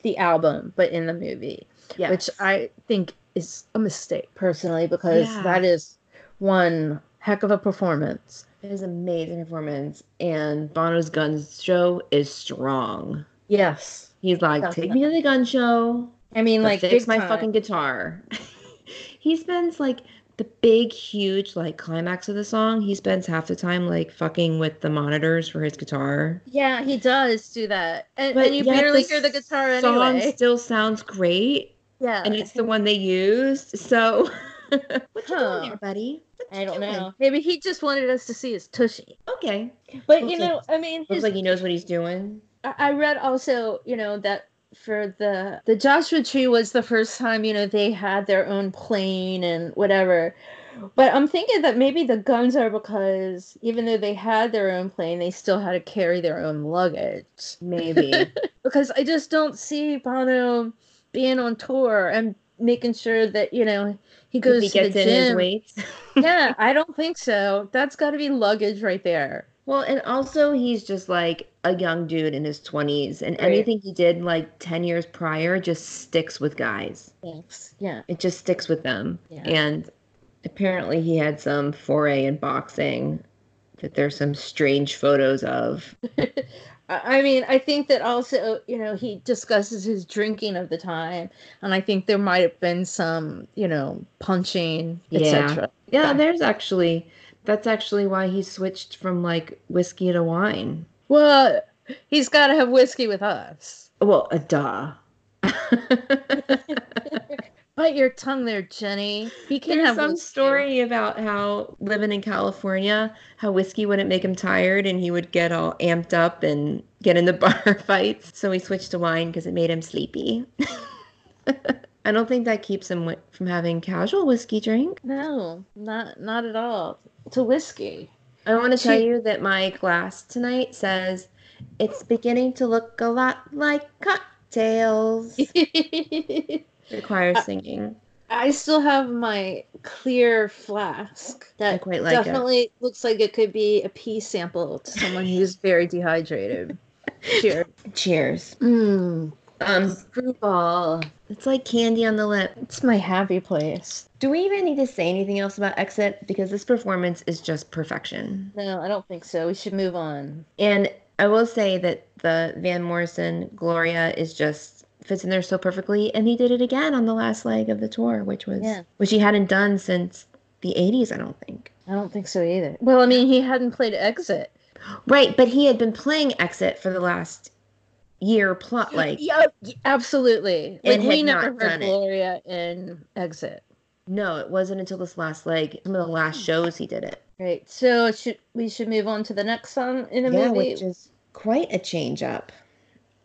S1: the album, but in the movie,
S2: yes.
S1: which I think is a mistake personally because
S2: Yeah.
S1: that is one heck of a performance.
S2: it is amazing performance. And Bono's gun show is strong.
S1: Yes.
S2: He's like, take me to the gun show.
S1: I mean,
S2: Like,
S1: like,
S2: fix my fucking guitar. he spends like the big, huge, like climax of the song. He spends half the time like fucking with the monitors for his guitar.
S1: Yeah, he does do that. And, and you barely hear the guitar
S2: Song
S1: anyway.
S2: still sounds great,
S1: Yeah.
S2: and it's the one they used. So, what you
S1: Huh.
S2: doing there, buddy?
S1: I don't
S2: doing?
S1: know. Maybe he just wanted us to see his tushy.
S2: Okay,
S1: But
S2: Looks
S1: you
S2: like-
S1: know, I mean,
S2: looks
S1: his,
S2: like he knows what he's doing.
S1: I read also, you know, that for the the Joshua Tree was the first time, you know, they had their own plane and whatever. But I'm thinking that maybe the guns are because even though they had their own plane, they still had to carry their own luggage.
S2: Maybe.
S1: Because I just don't see Bono being on tour and making sure that, you know, he goes
S2: he
S1: to
S2: gets
S1: the
S2: in his
S1: gym.
S2: weights.
S1: yeah, I don't think so. That's got to be luggage right there.
S2: Well, and also he's just like a young dude in his 20s, and
S1: Right.
S2: anything he did like 10 years prior just sticks with guys.
S1: Thanks. Yeah.
S2: It just sticks with them.
S1: Yeah.
S2: And apparently he had some foray in boxing that there's some strange photos of.
S1: I mean, I think that also, you know, he discusses his drinking of the time, and I think there might have been some, you know, punching, etc.
S2: Yeah,
S1: Yeah.
S2: there's actually that's actually why he switched from like whiskey to wine.
S1: Well, he's got to have whiskey with us.
S2: Well, a duh.
S1: Bite your tongue there, Jenny. He can
S2: There's
S1: have
S2: some
S1: whiskey.
S2: story about how living in California, how whiskey wouldn't make him tired and he would get all amped up and get into bar fights. So he switched to wine because it made him sleepy. I don't think that keeps him wi- from having casual whiskey drink.
S1: No, not not at all. A whiskey.
S2: I want to tell you that my glass tonight says it's beginning to look a lot like cocktails. Requires singing.
S1: I still have my clear flask that
S2: quite like it.
S1: definitely looks like it could be a pea sample to someone who's very dehydrated. Cheers.
S2: Cheers.
S1: Mmm.
S2: Um,
S1: Screwball.
S2: it's like candy on the lip.
S1: It's my happy place.
S2: Do we even need to say anything else about Exit? Because this performance is just perfection.
S1: No, I don't think so. We should move on.
S2: And I will say that the Van Morrison Gloria is just fits in there so perfectly. And he did it again on the last leg of the tour, which was
S1: Yeah.
S2: which he hadn't done since the 80s, I don't think.
S1: I don't think so either. Well, I mean, he hadn't played Exit.
S2: Right, but he had been playing Exit for the last year plot like
S1: yeah, absolutely. Like
S2: And
S1: we never heard
S2: done it.
S1: Gloria in Exit.
S2: No, it wasn't until this last leg. Some of the last hmm. shows he did it.
S1: Right. So should we should move on to the next song in the
S2: yeah,
S1: movie?
S2: which is quite a change up.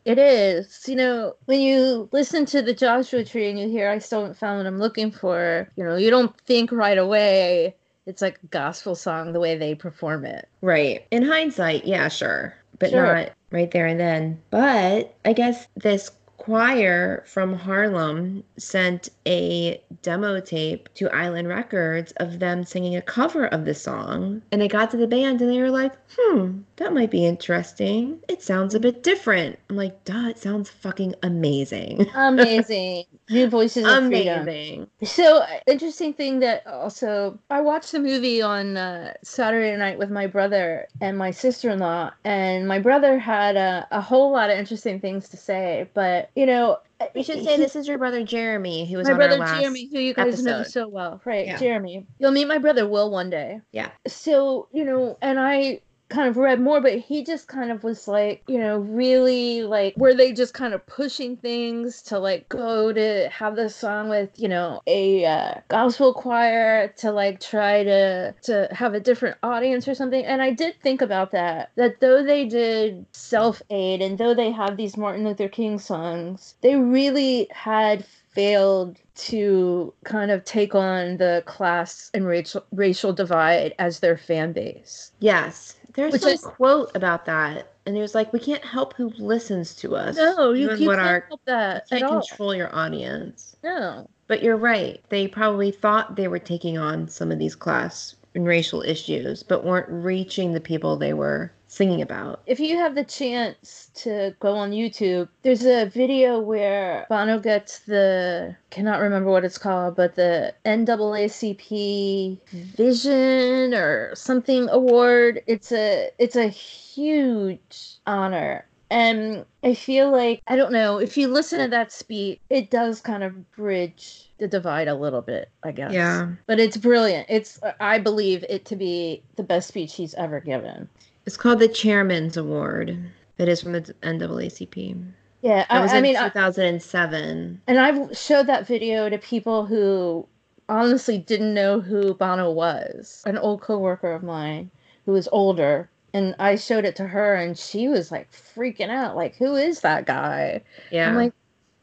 S1: It is. You know, when you listen to the Joshua Tree and you hear I still haven't found what I'm looking for, you know, you don't think right away it's like a gospel song the way they perform it.
S2: Right. In hindsight, yeah, sure. But
S1: Sure.
S2: not right there and then. But I guess this choir from Harlem sent a demo tape to Island Records of them singing a cover of the song. And they got to the band and they were like, hmm, that might be interesting. It sounds a bit different. I'm like, duh, it sounds fucking amazing.
S1: Amazing. New voices of freedom.
S2: amazing.
S1: So uh, interesting thing that also I watched the movie on uh, Saturday night with my brother and my sister-in-law, and my brother had a, a whole lot of interesting things to say. But you know,
S2: We should say this is your brother Jeremy, who was
S1: my
S2: on
S1: brother Jeremy, who you guys know
S2: episode.
S1: so well, right?
S2: Yeah.
S1: Jeremy, you'll meet my brother Will one day.
S2: Yeah.
S1: So you know, and I kind of read more, but he just kind of was like, you know, really like, were they just kind of pushing things to like go to have the song with, you know, a uh, gospel choir to like try to to have a different audience or something? And I did think about that. That though they did self aid and though they have these Martin Luther King songs, they really had failed to kind of take on the class and racial racial divide as their fan base.
S2: Yes. There's
S1: Which
S2: some
S1: is-
S2: quote about that. And it was like, we can't help who listens to us.
S1: No, you, you can't
S2: our
S1: help that
S2: you can't
S1: all.
S2: control your audience.
S1: No.
S2: But you're right. They probably thought they were taking on some of these class and racial issues, but weren't reaching the people they were singing about.
S1: If you have the chance to go on YouTube, there's a video where Bono gets the cannot remember what it's called, but the NAACP Vision or something award. It's a it's a huge honor. And I feel like I don't know, if you listen to that speech, it does kind of bridge the divide a little bit, I guess.
S2: Yeah.
S1: But it's brilliant. It's I believe it to be the best speech he's ever given.
S2: It's called the Chairman's Award. It is from the NAACP.
S1: Yeah, I,
S2: was
S1: I mean, I,
S2: 2007.
S1: and I've showed that video to people who honestly didn't know who Bono was. An old coworker of mine who was older, and I showed it to her, and she was like freaking out, like, "Who is that guy?"
S2: yeah.
S1: I'm like,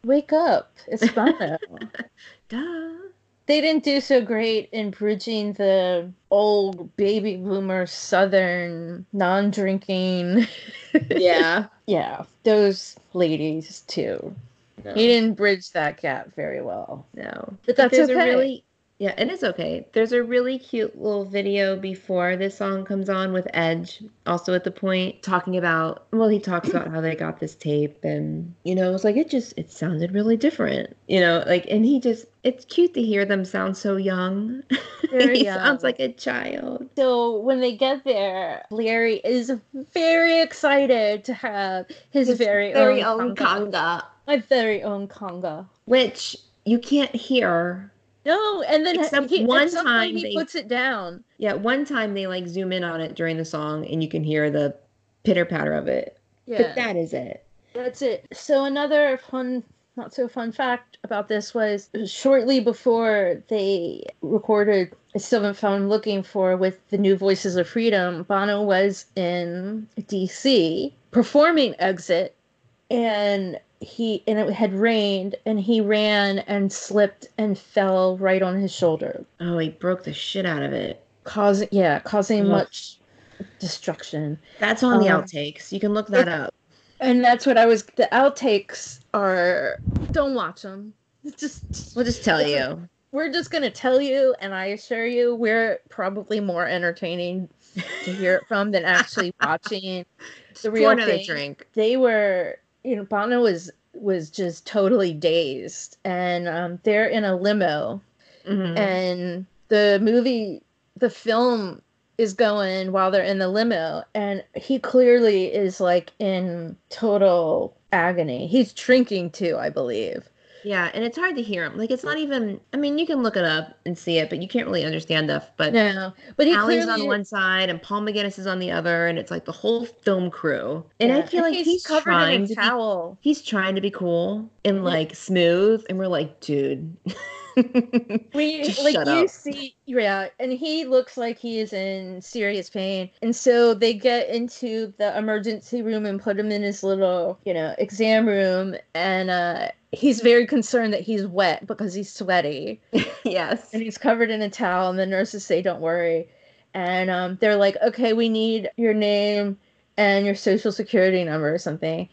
S1: "Wake up! It's Bono."
S2: duh.
S1: They didn't do so great in bridging the old baby boomer Southern non-drinking.
S2: Yeah.
S1: yeah, those ladies too.
S2: No.
S1: He didn't bridge that gap very well.
S2: No.
S1: But that's
S2: there's
S1: okay.
S2: a really yeah, and it is okay. There's a really cute little video before this song comes on with Edge, also at the point talking about well, he talks about how they got this tape and you know, it's like it just it sounded really different. You know, like and he just it's cute to hear them sound so young.
S1: Very
S2: he
S1: young.
S2: sounds like a child.
S1: So when they get there, Larry is very excited to have his, very, own, conga.
S2: conga.
S1: My very own conga.
S2: Which you can't hear.
S1: No, and then
S2: Except
S1: he,
S2: one time
S1: he
S2: they-
S1: puts it down.
S2: Yeah, one time they like zoom in on it during the song and you can hear the pitter patter of it.
S1: Yeah,
S2: But that is it.
S1: that's it. So another fun, not so fun fact about this was shortly before they recorded "I Still Haven't Found Looking For" with the New Voices of Freedom, Bono was in D.C. performing "Exit," and he and it had rained, and he ran and slipped and fell right on his shoulder,
S2: Oh, he broke the shit out of it.
S1: causing yeah, causing
S2: Ugh.
S1: much destruction.
S2: That's on the
S1: Um,
S2: outtakes. You can look that up.
S1: And that's what I was. The outtakes are. Don't watch them. Just
S2: We'll just tell you.
S1: we're just gonna tell you, and I assure you, we're probably more entertaining to hear it from than actually watching the real
S2: another
S1: thing.
S2: drink.
S1: They were, you know, Bono was was just totally dazed, and um, they're in a limo,
S2: Mhm.
S1: and the movie, the film is going while they're in the limo, and he clearly is like in total agony. He's drinking too, I believe.
S2: Yeah, and it's hard to hear him. Like it's not even. I mean, you can look it up and see it, but you can't really understand stuff. But
S1: No, but he Ali's
S2: on one side and Paul McGuinness is on the other, and it's like the whole film crew. And I feel like he's,
S1: covered
S2: trying
S1: in
S2: to
S1: a
S2: be he's trying to be cool and like smooth and we're like dude
S1: we
S2: Just
S1: like you
S2: up.
S1: see yeah and he looks like he is in serious pain and so they get into the emergency room and put him in his little you know exam room and uh he's very concerned that he's wet because he's sweaty
S2: yes.
S1: and he's covered in a towel and the nurses say don't worry and um they're like okay we need your name and your social security number or something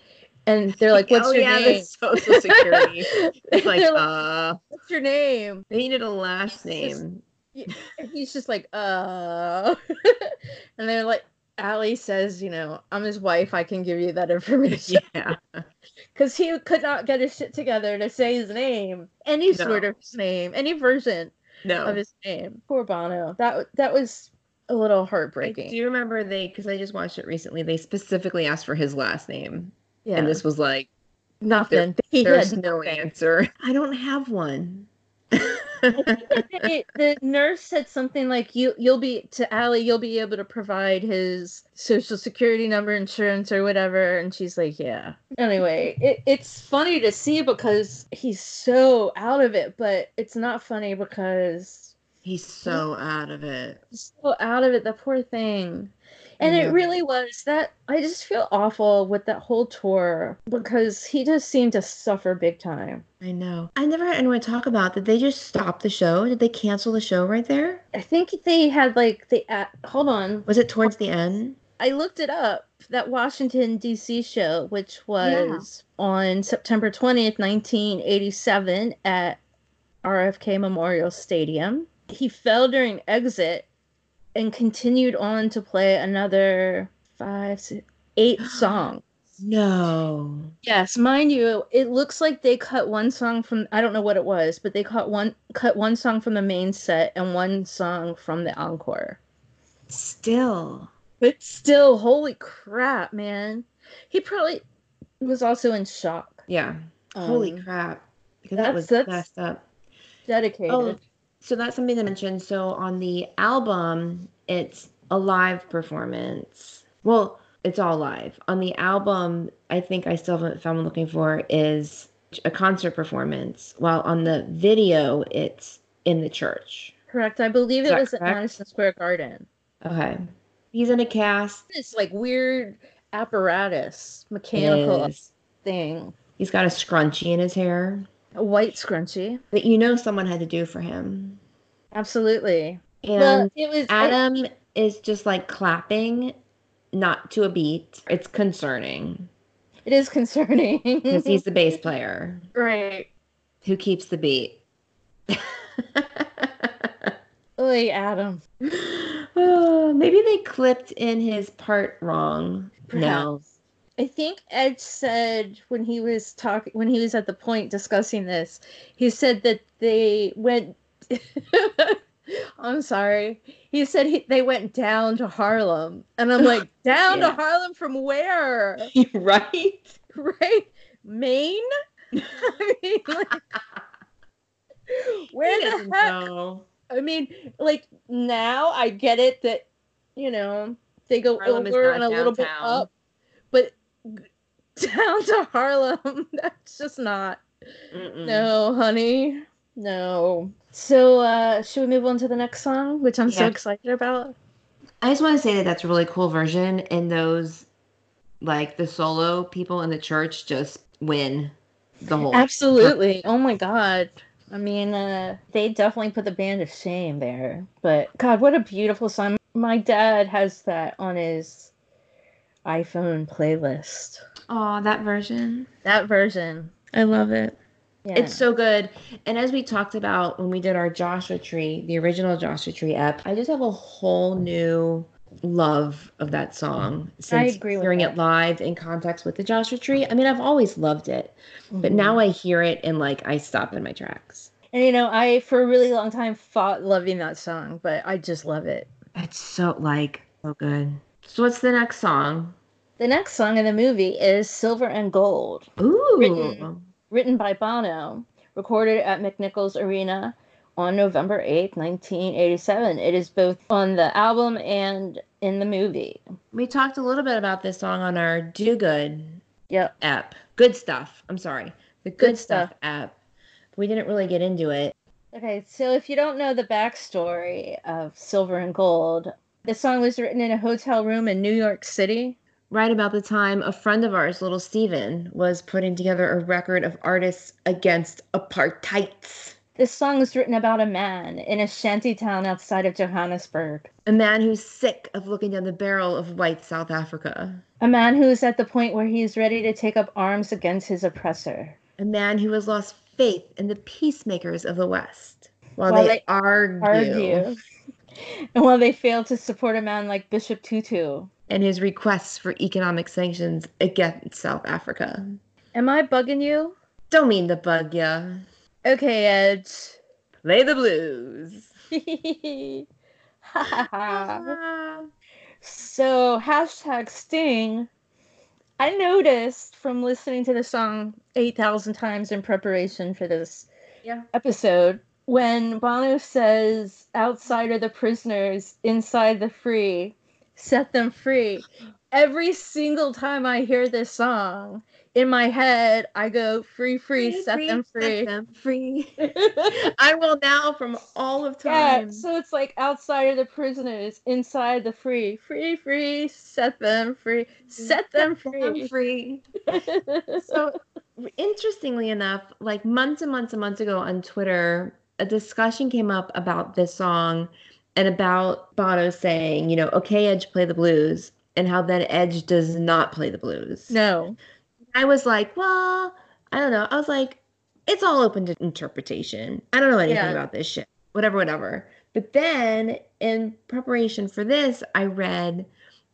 S1: and they're like what's
S2: oh,
S1: your
S2: yeah,
S1: name
S2: the social security. It's like,
S1: like,
S2: uh,
S1: what's your name
S2: they needed a last
S1: just-
S2: name.
S1: and he's just like, uh, and they're like, Ali says, you know, I'm his wife. I can give you that information
S2: Yeah.
S1: because he could not get his shit together to say his name, any sort of his name, any version
S2: No.
S1: of his name. Poor Bono. That that was a little
S2: I
S1: heartbreaking.
S2: do you remember they, because I just watched it recently, they specifically asked for his last name.
S1: Yeah,
S2: And this was like,
S1: nothing. He
S2: there's no
S1: nothing.
S2: answer. I don't have one.
S1: the, the nurse said something like you you'll be to Ali you'll be able to provide his social security number insurance or whatever and she's like yeah anyway it, it's funny to see because he's so out of it but it's not funny because
S2: He's so out of it.
S1: so out of it the poor thing and
S2: Yeah.
S1: it really was that i just feel awful with that whole tour because he just seemed to suffer big time
S2: I know. I never had anyone talk about. Did they just stop the show? Did they cancel the show right there?
S1: i think they had like the uh, hold on
S2: Was it towards the end?
S1: I looked it up. That Washington D.C. show, which was on September twentieth, nineteen eighty-seven, at RFK Memorial Stadium. He fell during exit and continued on to play another five, six, eight songs.
S2: No.
S1: Yes, mind you, it looks like they cut one song from I don't know what it was, but they cut one cut one song from the main set and one song from the encore.
S2: Still.
S1: But still, holy crap, man. He probably was also in shock.
S2: Yeah. Holy
S1: Um,
S2: crap. Because that was
S1: that's-
S2: messed up.
S1: Dedicated.
S2: Oh, so that's something to mention. So on the album, it's a live performance. Well, it's all live. On the album, I think I still haven't found what I'm looking for is a concert performance. While on the video, it's in the church.
S1: Correct. I believe it was at? Madison Square Garden.
S2: Okay. He's in a cast.
S1: This like weird apparatus, mechanical thing.
S2: He's got a scrunchie in his hair
S1: A white scrunchie.
S2: that you know someone had to do for him.
S1: Absolutely.
S2: And
S1: well, it was
S2: Adam is just like clapping, not to a beat. It's concerning
S1: it is concerning.
S2: because he's the bass player
S1: right.
S2: who keeps the beat.
S1: Oy, Adam.
S2: oh, maybe they clipped in his part wrong. No.
S1: I think Ed said when he was talking when he was at the point discussing this, he said that they went I'm sorry. He said he, they went down to Harlem. And I'm like, down
S2: Yeah.
S1: to Harlem from where?
S2: right?
S1: Right? Maine? I mean, like, where
S2: He
S1: the heck?
S2: know.
S1: I mean, like now I get it that you know they go
S2: Harlem
S1: over and a little bit up, but down to Harlem, that's just not.
S2: Mm-mm.
S1: No, honey, no. So, uh, should we move on to the next song, which I'm so excited about?
S2: I just want to say that that's a really cool version, and those, like the solo people in the church, just win the whole.
S1: Absolutely. Oh my god. I mean, uh, they definitely put the band to shame there. But God, what a beautiful song. My dad has that on his iPhone playlist.
S2: Oh, that version.
S1: That version.
S2: I love it.
S1: Yeah.
S2: It's so good. And as we talked about when we did our Joshua Tree, the original Joshua Tree app, I just have a whole new love of that song since
S1: agree with
S2: hearing
S1: that.
S2: it live in context with the Joshua Tree. I mean, I've always loved it, but
S1: Mhm.
S2: now I hear it and like I stop in my tracks.
S1: And you know, I for a really long time fought loving that song, but I just love it.
S2: It's so like so good. So what's the next song?
S1: The next song in the movie is Silver and Gold,
S2: Ooh.
S1: Written. written by Bono, recorded at McNichols Arena on November 8th, 1987. It is both on the album and in the movie.
S2: We talked a little bit about this song on our Do Good
S1: Yep.
S2: app. Good stuff. I'm sorry. The Good,
S1: Good
S2: stuff.
S1: Stuff.
S2: app. We didn't really get into it.
S1: Okay, so if you don't know the backstory of Silver and Gold, the song was written in a hotel room in New York City.
S2: Right about the time a friend of ours, little Steven, was putting together a record of artists against apartheid.
S1: This song was written about a man in a shanty town outside of Johannesburg.
S2: A man who's sick of looking down the barrel of white South Africa.
S1: A man who is at the point where he is ready to take up arms against his oppressor.
S2: A man who has lost faith in the peacemakers of the West while,
S1: While
S2: they,
S1: they
S2: argue,
S1: Argue. and while they fail to support a man like Bishop Tutu.
S2: and his requests for economic sanctions against South Africa.
S1: Am I bugging you?
S2: Don't mean to bug ya.
S1: Okay, Ed.
S2: Play the blues.
S1: so, hashtag Sting. I noticed from listening to the song 8,000 times in preparation for this
S2: Yeah.
S1: episode when Bono says, outside are the prisoners, inside the free, set them free. Every single time I hear this song, in my head, I go, free, free, set them free.
S2: Set them free. I will now from all of time.
S1: Yeah, so it's like outside are the prisoners, inside the free. Free, free, set them free. Set them
S2: I'm
S1: free.
S2: free. So interestingly enough, like months and months and months ago on Twitter, a discussion came up about this song and about Bono saying, you know, okay, Edge, play the blues, and how then Edge does not play the blues.
S1: no.
S2: I was like, well, I don't know. I was like, it's all open to interpretation. I don't know anything
S1: Yeah.
S2: about this shit. Whatever, whatever. But then in preparation for this, I read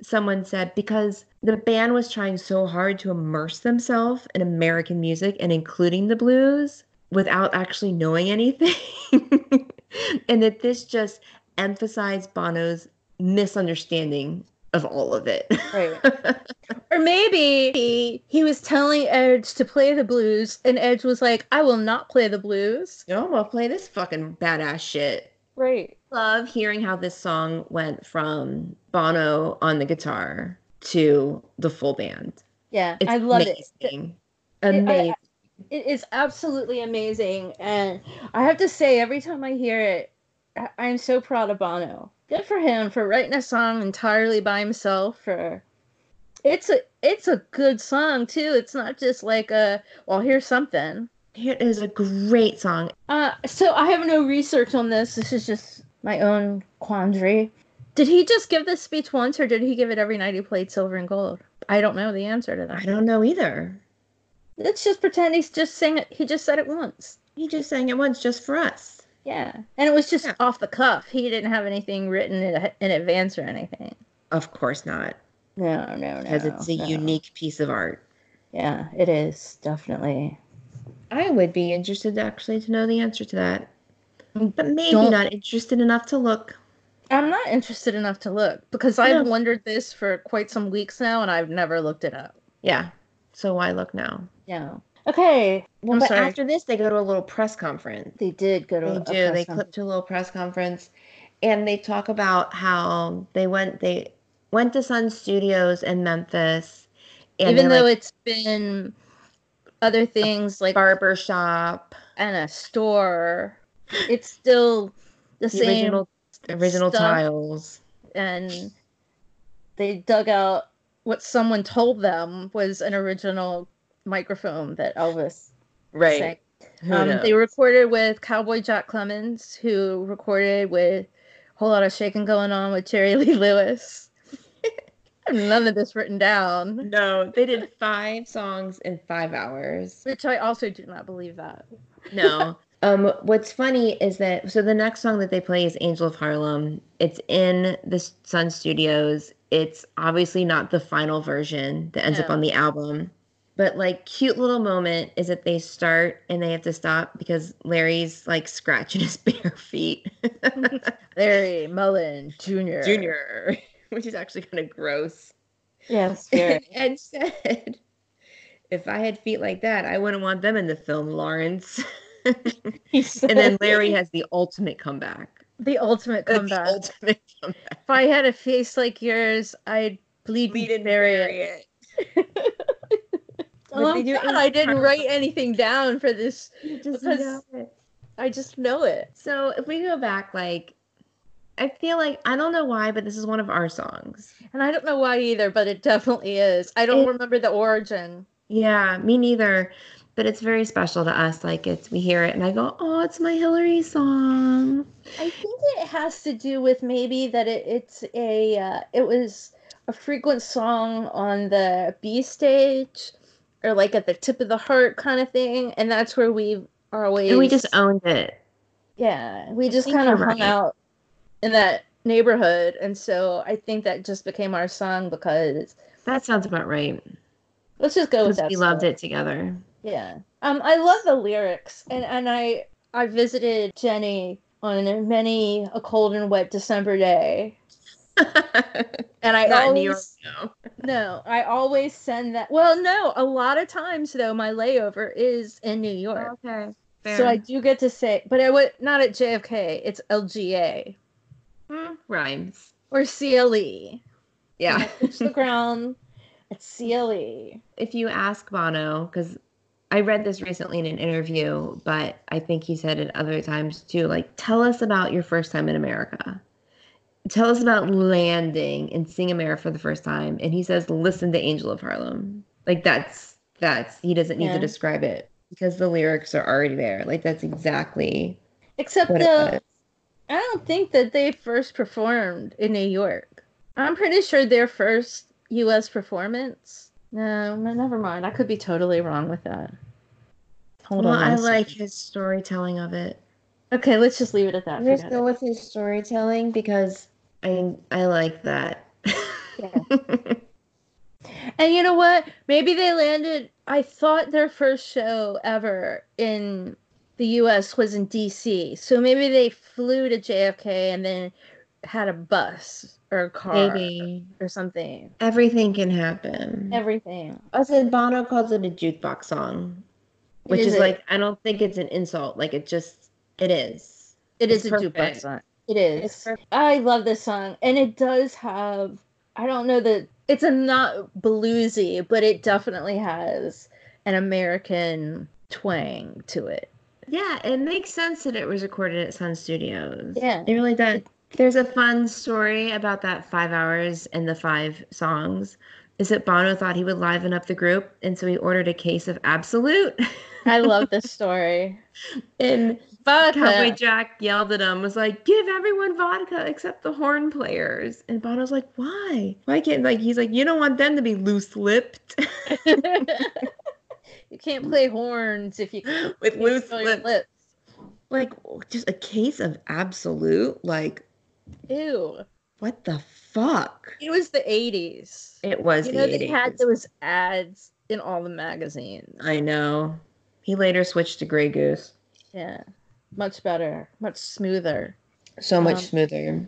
S2: someone said because the band was trying so hard to immerse themselves in American music and including the blues without actually knowing anything. and that this just emphasized Bono's misunderstanding of all of it.
S1: Right. Or maybe he, he was telling Edge to play the blues, and Edge was like, I will not play the blues.
S2: No, well, play this fucking badass shit.
S1: Right.
S2: Love hearing how this song went from Bono on the guitar to the full band.
S1: Yeah,
S2: It's
S1: I love it.
S2: amazing.
S1: I-
S2: Amazing.
S1: It is absolutely amazing. And I have to say, every time I hear it, I- I'm so proud of Bono. Good for him for writing a song entirely by himself. For it's a it's a good song too. It's not just like a well, here's something.
S2: It is a great song.
S1: Uh, so I have no research on this. This is just my own quandary. Did he just give this speech once, or did he give it every night he played Silver and Gold? I don't know the answer to that.
S2: I don't know either.
S1: Let's just pretend he's just saying it. He just said it once.
S2: He just sang it once just for us.
S1: Yeah, and it was just
S2: Yeah.
S1: off the cuff. He didn't have anything written in, in advance or anything.
S2: Of course not,
S1: No, no, no.
S2: because it's a
S1: no.
S2: unique piece of art.
S1: Yeah, it is definitely.
S2: I would be interested actually to know the answer to that, mm, but maybe
S1: Don't-
S2: not interested enough to look.
S1: I'm not interested enough to look because I've
S2: No.
S1: wondered this for quite some weeks now, and I've never looked it up.
S2: Yeah. So why look now?
S1: Yeah. Okay.
S2: Well,
S1: I'm
S2: but
S1: sorry.
S2: after this, they go to a little press conference.
S1: they did go to
S2: They
S1: a
S2: do.
S1: press
S2: They clip to a little press conference, and they talk about how they went. They went to Sun Studios in Memphis, and
S1: even though
S2: like,
S1: it's been other things like
S2: barber shop,
S1: and a store, it's still the,
S2: the
S1: same.
S2: original original tiles.
S1: and they dug out what someone told them was an original microphone that Elvis sang. Um, they recorded with Cowboy Jack Clemens, who recorded with a whole lot of shaking going on with Jerry Lee Lewis. I have None of this written down,
S2: no, they did five songs in five hours.
S1: which I also do not believe that.
S2: No. Um, what's funny is that so the next song that they play is Angel of Harlem. It's in the Sun Studios. It's obviously not the final version that ends up on the album. But like cute little moment is that they start and they have to stop because Larry's like scratching his bare feet.
S1: Larry Mullen Jr.
S2: Junior, which is actually kind of gross.
S1: Yes, very.
S2: Ed said, if I had feet like that, I wouldn't want them in the film, Lawrence.
S1: He
S2: and then Larry has the ultimate comeback.
S1: the ultimate
S2: The
S1: comeback.
S2: ultimate comeback.
S1: If I had a face like yours, I'd bleed,
S2: Bleed
S1: and
S2: and
S1: bury
S2: bury
S1: it. Oh,
S2: do
S1: God, I didn't write anything down for this.
S2: You just
S1: Because-
S2: know it.
S1: I just know it.
S2: So if we go back, like, I feel like I don't know why, but this is one of our songs.
S1: And I don't know why either, but it definitely is. I don't
S2: It-
S1: remember the origin.
S2: Yeah, me neither. But it's very special to us. Like it's we hear it and I go, oh, it's my Hillary song.
S1: I think it has to do with maybe that it, it's a uh, it was a frequent song on the B stage or like at the tip of the heart kind of thing, and that's where we are always.
S2: And we just owned it.
S1: yeah, we just kind of hung
S2: right.
S1: out in that neighborhood, and so I think that just became our song because
S2: That sounds about right.
S1: let's just go with that.
S2: we loved it together.
S1: Yeah. Um, I love the lyrics, and and I I visited Jenny on many a cold and wet December day, and I
S2: Not
S1: always
S2: in New York, no.
S1: no, I always send that. Well, no, a lot of times though, my layover is in New York,
S2: Okay.
S1: so I do get to say, but I would not at JFK. It's LGA
S2: Hmm, rhymes.
S1: or CLE.
S2: Yeah.
S1: Touch the ground at. CLE.
S2: if you ask Bono, because I read this recently in an interview, but I think he said it other times too. Like, tell us about your first time in America. Tell us about landing and seeing America for the first time. And he says, listen to Angel of Harlem. Like, that's, that's, he doesn't need
S1: Yeah.
S2: to describe it because the lyrics are already there. Like, that's exactly
S1: Except the. I don't think that they first performed in New York. I'm pretty sure their first U.S. performance. No, never mind. I could be totally wrong with that. Hold
S2: Well,
S1: on.
S2: I like his storytelling of it.
S1: Okay, let's just leave it at that.
S2: I'm just
S1: Forget
S2: go
S1: it.
S2: with his storytelling because I I like that. yeah.
S1: And you know what? Maybe they landed. I thought their first show ever in the U.S. was in D.C. So maybe they flew to JFK and then had a bus or a car
S2: Maybe
S1: or something.
S2: everything can happen.
S1: Everything.
S2: I said Bono calls it a jukebox song, which
S1: Is
S2: is, like I don't think it's an insult. Like it just it is.
S1: It is
S2: It's
S1: a jukebox song. It is. I love this song, and it does have. I don't know that it's a not bluesy, but it definitely has an American twang to it.
S2: Yeah, it makes sense that it was recorded at Sun Studios.
S1: Yeah.
S2: It really does. There's a fun story about that five hours and the five songs. Is that Bono thought he would liven up the group, and so he ordered a case of Absolut.
S1: I love this story.
S2: and Cowboy
S1: Vodka.
S2: Jack yelled at him, was like, "Give everyone vodka except the horn players." And Bono's like, "Why? Why can't like?" He's like, "You don't want them to be loose-lipped
S1: you can't play horns if you can't
S2: with loose lips."
S1: lips.
S2: Like, just a case of Absolut. Like,
S1: Ew.
S2: what the fuck?
S1: It was the 80s.
S2: It was
S1: You
S2: the
S1: know, they
S2: 80s.
S1: had those ads in all the magazines.
S2: I know. He later switched to Grey Goose.
S1: Yeah. Much better, much smoother.
S2: So much
S1: Um,
S2: smoother.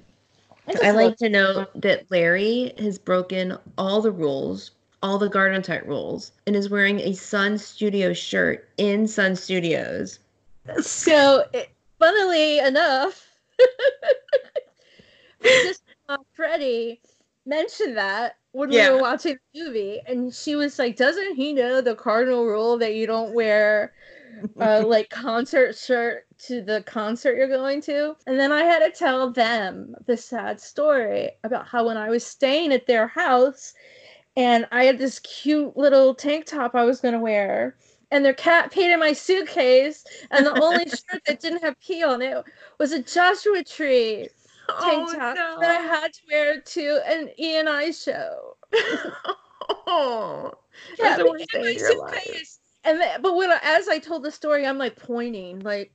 S1: just
S2: I like to know that Larry has broken all the rules, all the Garden Tart rules, and is wearing a Sun Studio shirt in Sun Studios.
S1: So, it, funnily enough, just uh, Freddie mentioned that when
S2: Yeah.
S1: we were watching the movie, and she was like, "Doesn't he know the cardinal rule that you don't wear uh, like concert shirt to the concert you're going to?" And then I had to tell them the sad story about how when I was staying at their house, and I had this cute little tank top I was gonna wear. And their cat peed in my suitcase, and the only shirt that didn't have pee on it was a Joshua Tree tank
S2: oh,
S1: top
S2: no.
S1: that I had to wear to an E and I show.
S2: oh,
S1: Yeah,
S2: that's the worst
S1: in my
S2: of your life.
S1: And then, but when I, as I told the story, I'm like pointing, like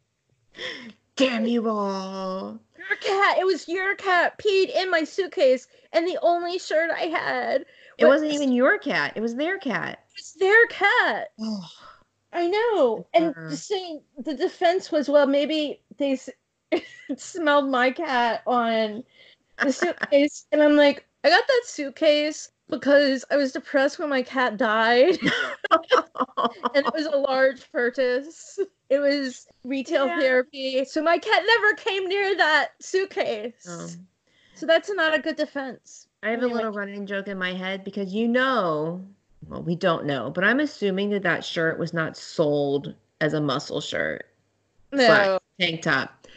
S2: Damn you all.
S1: your cat. It was your cat peed in my suitcase, and the only shirt I had
S2: It
S1: was-
S2: wasn't even your cat. It was their cat.
S1: It was their cat.
S2: Oh,
S1: I know. And the saying the defense was, well, maybe they s- smelled my cat on the suitcase, and I'm like, I got that suitcase because I was depressed when my cat died, and it was a large purchase. It was retail
S2: Yeah.
S1: therapy, so my cat never came near that suitcase.
S2: Oh.
S1: So that's not a good defense.
S2: I have a little running joke in my head because you know, well, we don't know, but I'm assuming that that shirt was not sold as a muscle shirt.
S1: No,
S2: tank top.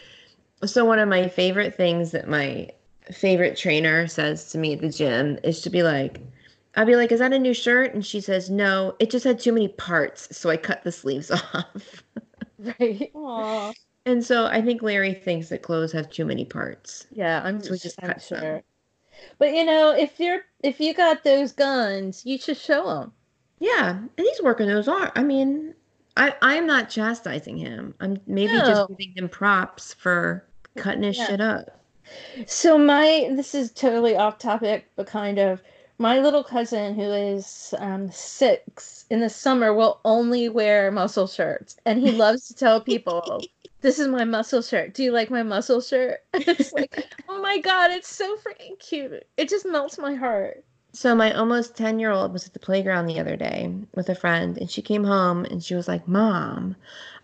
S2: So one of my favorite things that my favorite trainer says to me at the gym is to be like, I'll be like, "Is that a new shirt?" And she says, "No, it just had too many parts, so I cut the sleeves off."
S1: Right. Aw.
S2: and so I think Larry thinks that clothes have too many parts.
S1: Yeah, I'm
S2: So
S1: just
S2: just
S1: I'm
S2: cut some.
S1: sure. But you know, if you're if you got those guns, you should show them.
S2: Yeah, and he's working those on. I mean, I I'm not chastising him. I'm maybe
S1: No.
S2: just giving him props for cutting his
S1: Yeah.
S2: shit up.
S1: So my this is totally off topic, but kind of my little cousin who is um, six in the summer will only wear muscle shirts, and he loves to tell people, "This is my muscle shirt. Do you like my muscle shirt?" it's like, oh my god, it's so freaking cute. It just melts my heart.
S2: So my almost 10 year old was at the playground the other day with a friend and she came home and she was like, Mom,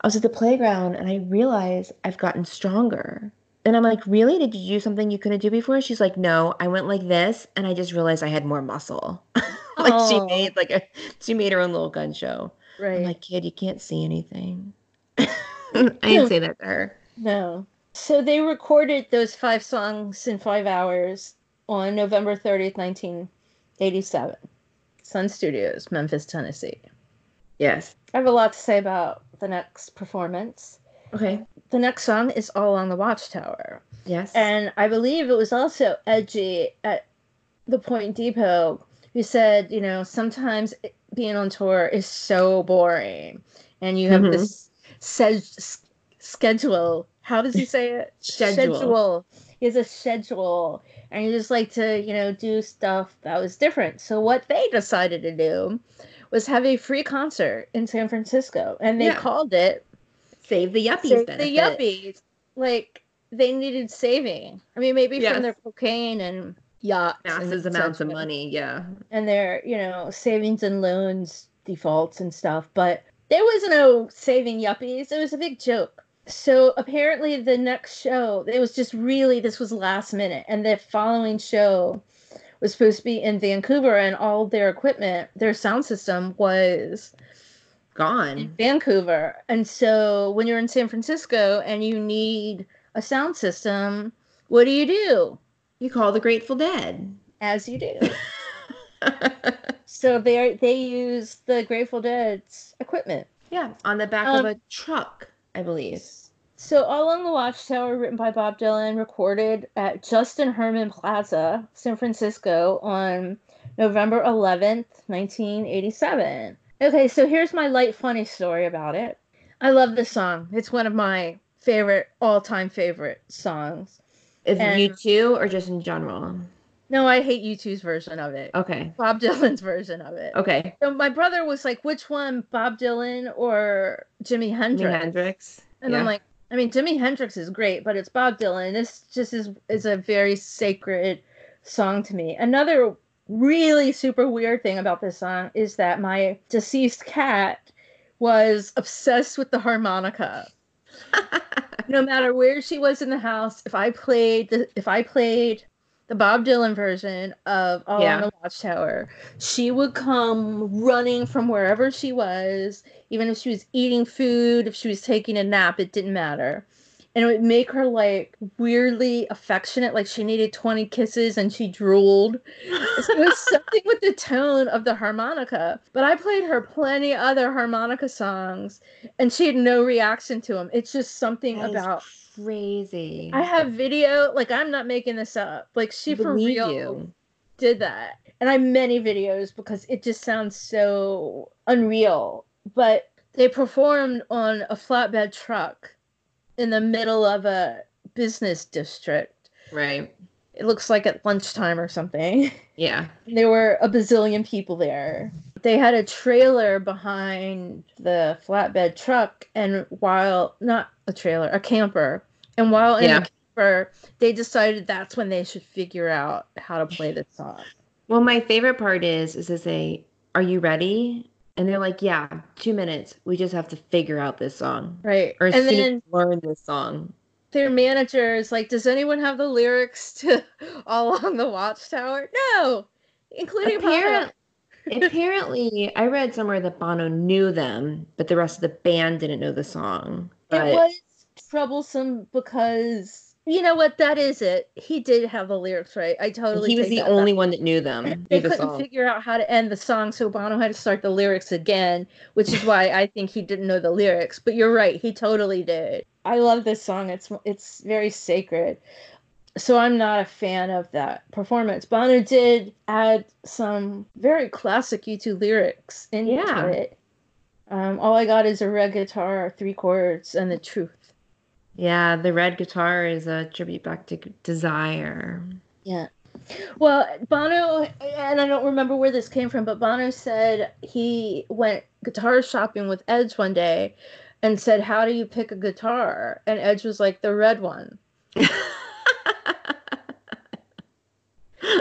S2: I was at the playground and I realized I've gotten stronger. And I'm like, Really? Did you do something you couldn't do before? She's like, No, I went like this and I just realized I had more muscle. like she
S1: oh.
S2: made like a she made her own little gun show.
S1: Right?
S2: I'm like, kid, you can't see anything. I didn't say that to her.
S1: No. So they recorded those five songs in five hours on November 30th, 1987. Sun Studios, Memphis, Tennessee.
S2: Yes.
S1: I have a lot to say about the next performance.
S2: Okay.
S1: The next song is All Along the Watchtower.
S2: Yes.
S1: And I believe it was also Edgy at the Point Depot who said, you know, sometimes being on tour is so boring. And you have
S2: Mhm.
S1: this se- schedule. How does he say it?
S2: Schedule.
S1: He has a schedule. And you just like to, you know, do stuff that was different. So what they decided to do was have a free concert in San Francisco. And they
S2: Yeah.
S1: called it
S2: Save the yuppies
S1: Save
S2: benefit.
S1: the yuppies. Like they needed saving. I mean, maybe
S2: Yes.
S1: from their cocaine and yachts, and
S2: Massive amounts of money. Yeah.
S1: and their you know savings and loans defaults and stuff. But there was no saving yuppies. It was a big joke. So apparently, the next show, it was just really this was last minute, and the following show was supposed to be in Vancouver, and all their equipment, their sound system was in
S2: Gone.
S1: Vancouver. And so when you're in San Francisco and you need a sound system, what do you do?
S2: You call the Grateful Dead.
S1: As you do. so they they use the Grateful Dead's equipment.
S2: yeah, on the back
S1: Um,
S2: of a truck, I believe.
S1: So All Along the Watchtower, written by Bob Dylan, recorded at Justin Herman Plaza, San Francisco, on November 11th, 1987. Okay, so here's my light, funny story about it. I love this song. It's one of my favorite, all-time favorite songs.
S2: Is
S1: and-
S2: U2, or just in general?
S1: No, I hate U2's version of it.
S2: Okay.
S1: Bob Dylan's version of it.
S2: Okay.
S1: So my brother was like, which one, Bob Dylan or Jimi Hendrix?
S2: Jimi
S1: Hendrix?
S2: Hendrix.
S1: And
S2: yeah.
S1: I'm like, I mean, Jimi Hendrix is great, but it's Bob Dylan. This just is is a very sacred song to me. Another really super weird thing about this song is that my deceased cat was obsessed with the harmonica. No matter where she was in the house, if I played the if I played the Bob Dylan version of All
S2: Yeah.
S1: on the Watchtower, she would come running from wherever she was, even if she was eating food, if she was taking a nap, it didn't matter. And it would make her like weirdly affectionate, like she needed 20 kisses and she drooled. It was something with the tone of the harmonica. But I played her plenty other harmonica songs and she had no reaction to them. It's just something
S2: That
S1: about
S2: crazy.
S1: I have video, like I'm not making this up. Like she for real
S2: you.
S1: did that. And I have many videos because it just sounds so unreal. But they performed on a flatbed truck in the middle of a business district.
S2: Right.
S1: It looks like at lunchtime or something.
S2: Yeah.
S1: There were a bazillion people there. They had a trailer behind the flatbed truck, and while not a trailer, a camper, and while in
S2: Yeah.
S1: the camper, they decided that's when they should figure out how to play this song.
S2: Well, my favorite part is is to say, "Are you ready?" And they're like, "Yeah, two minutes. We just have to figure out this song,
S1: Right.
S2: or
S1: and then
S2: learn this song."
S1: their manager is like, Does anyone have the lyrics to All Along the Watchtower? No, including Bono.
S2: Apparent- apparently, I read somewhere that Bono knew them, but the rest of the band didn't know the song. But
S1: It was troublesome because you know what? That is it. He did have the lyrics right. I totally.
S2: he was the only
S1: back.
S2: one that knew them.
S1: They
S2: knew
S1: couldn't
S2: song.
S1: figure out how to end the song, so Bono had to start the lyrics again, which is why I think he didn't know the lyrics. But you're right, he totally did. I love this song. It's it's very sacred. So I'm not a fan of that performance. Bono did add some very classic U2 lyrics into
S2: Yeah.
S1: it. Um, all I got is a red guitar, three chords, and the truth.
S2: Yeah, the red guitar is a tribute back to Desire.
S1: Yeah. Well, Bono, and I don't remember where this came from, but Bono said he went guitar shopping with Edge one day and said, How do you pick a guitar? And Edge was like, The red one.
S2: I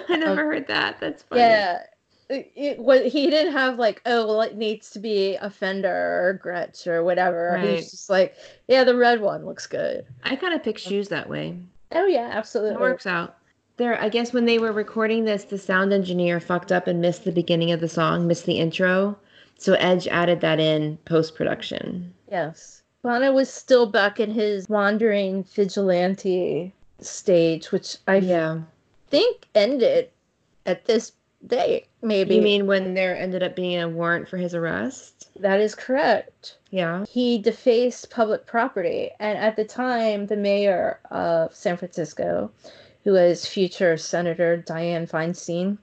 S2: never heard that. That's funny.
S1: Yeah. It, was he didn't have like oh well it needs to be a Fender or Gretsch or whatever.
S2: Right.
S1: was just like yeah the red one looks good.
S2: I kind of pick shoes that way.
S1: Oh yeah absolutely.
S2: It works out. There, I guess when they were recording this, the sound engineer fucked up and missed the beginning of the song, missed the intro. So Edge added that in post production.
S1: Yes. Bono was still back in his wandering vigilante stage, which I
S2: Yeah.
S1: think ended at this date, maybe.
S2: You mean when there ended up being a warrant for his arrest?
S1: that is correct.
S2: Yeah.
S1: He defaced public property, and at the time, the mayor of San Francisco, who was future Senator Dianne Feinstein,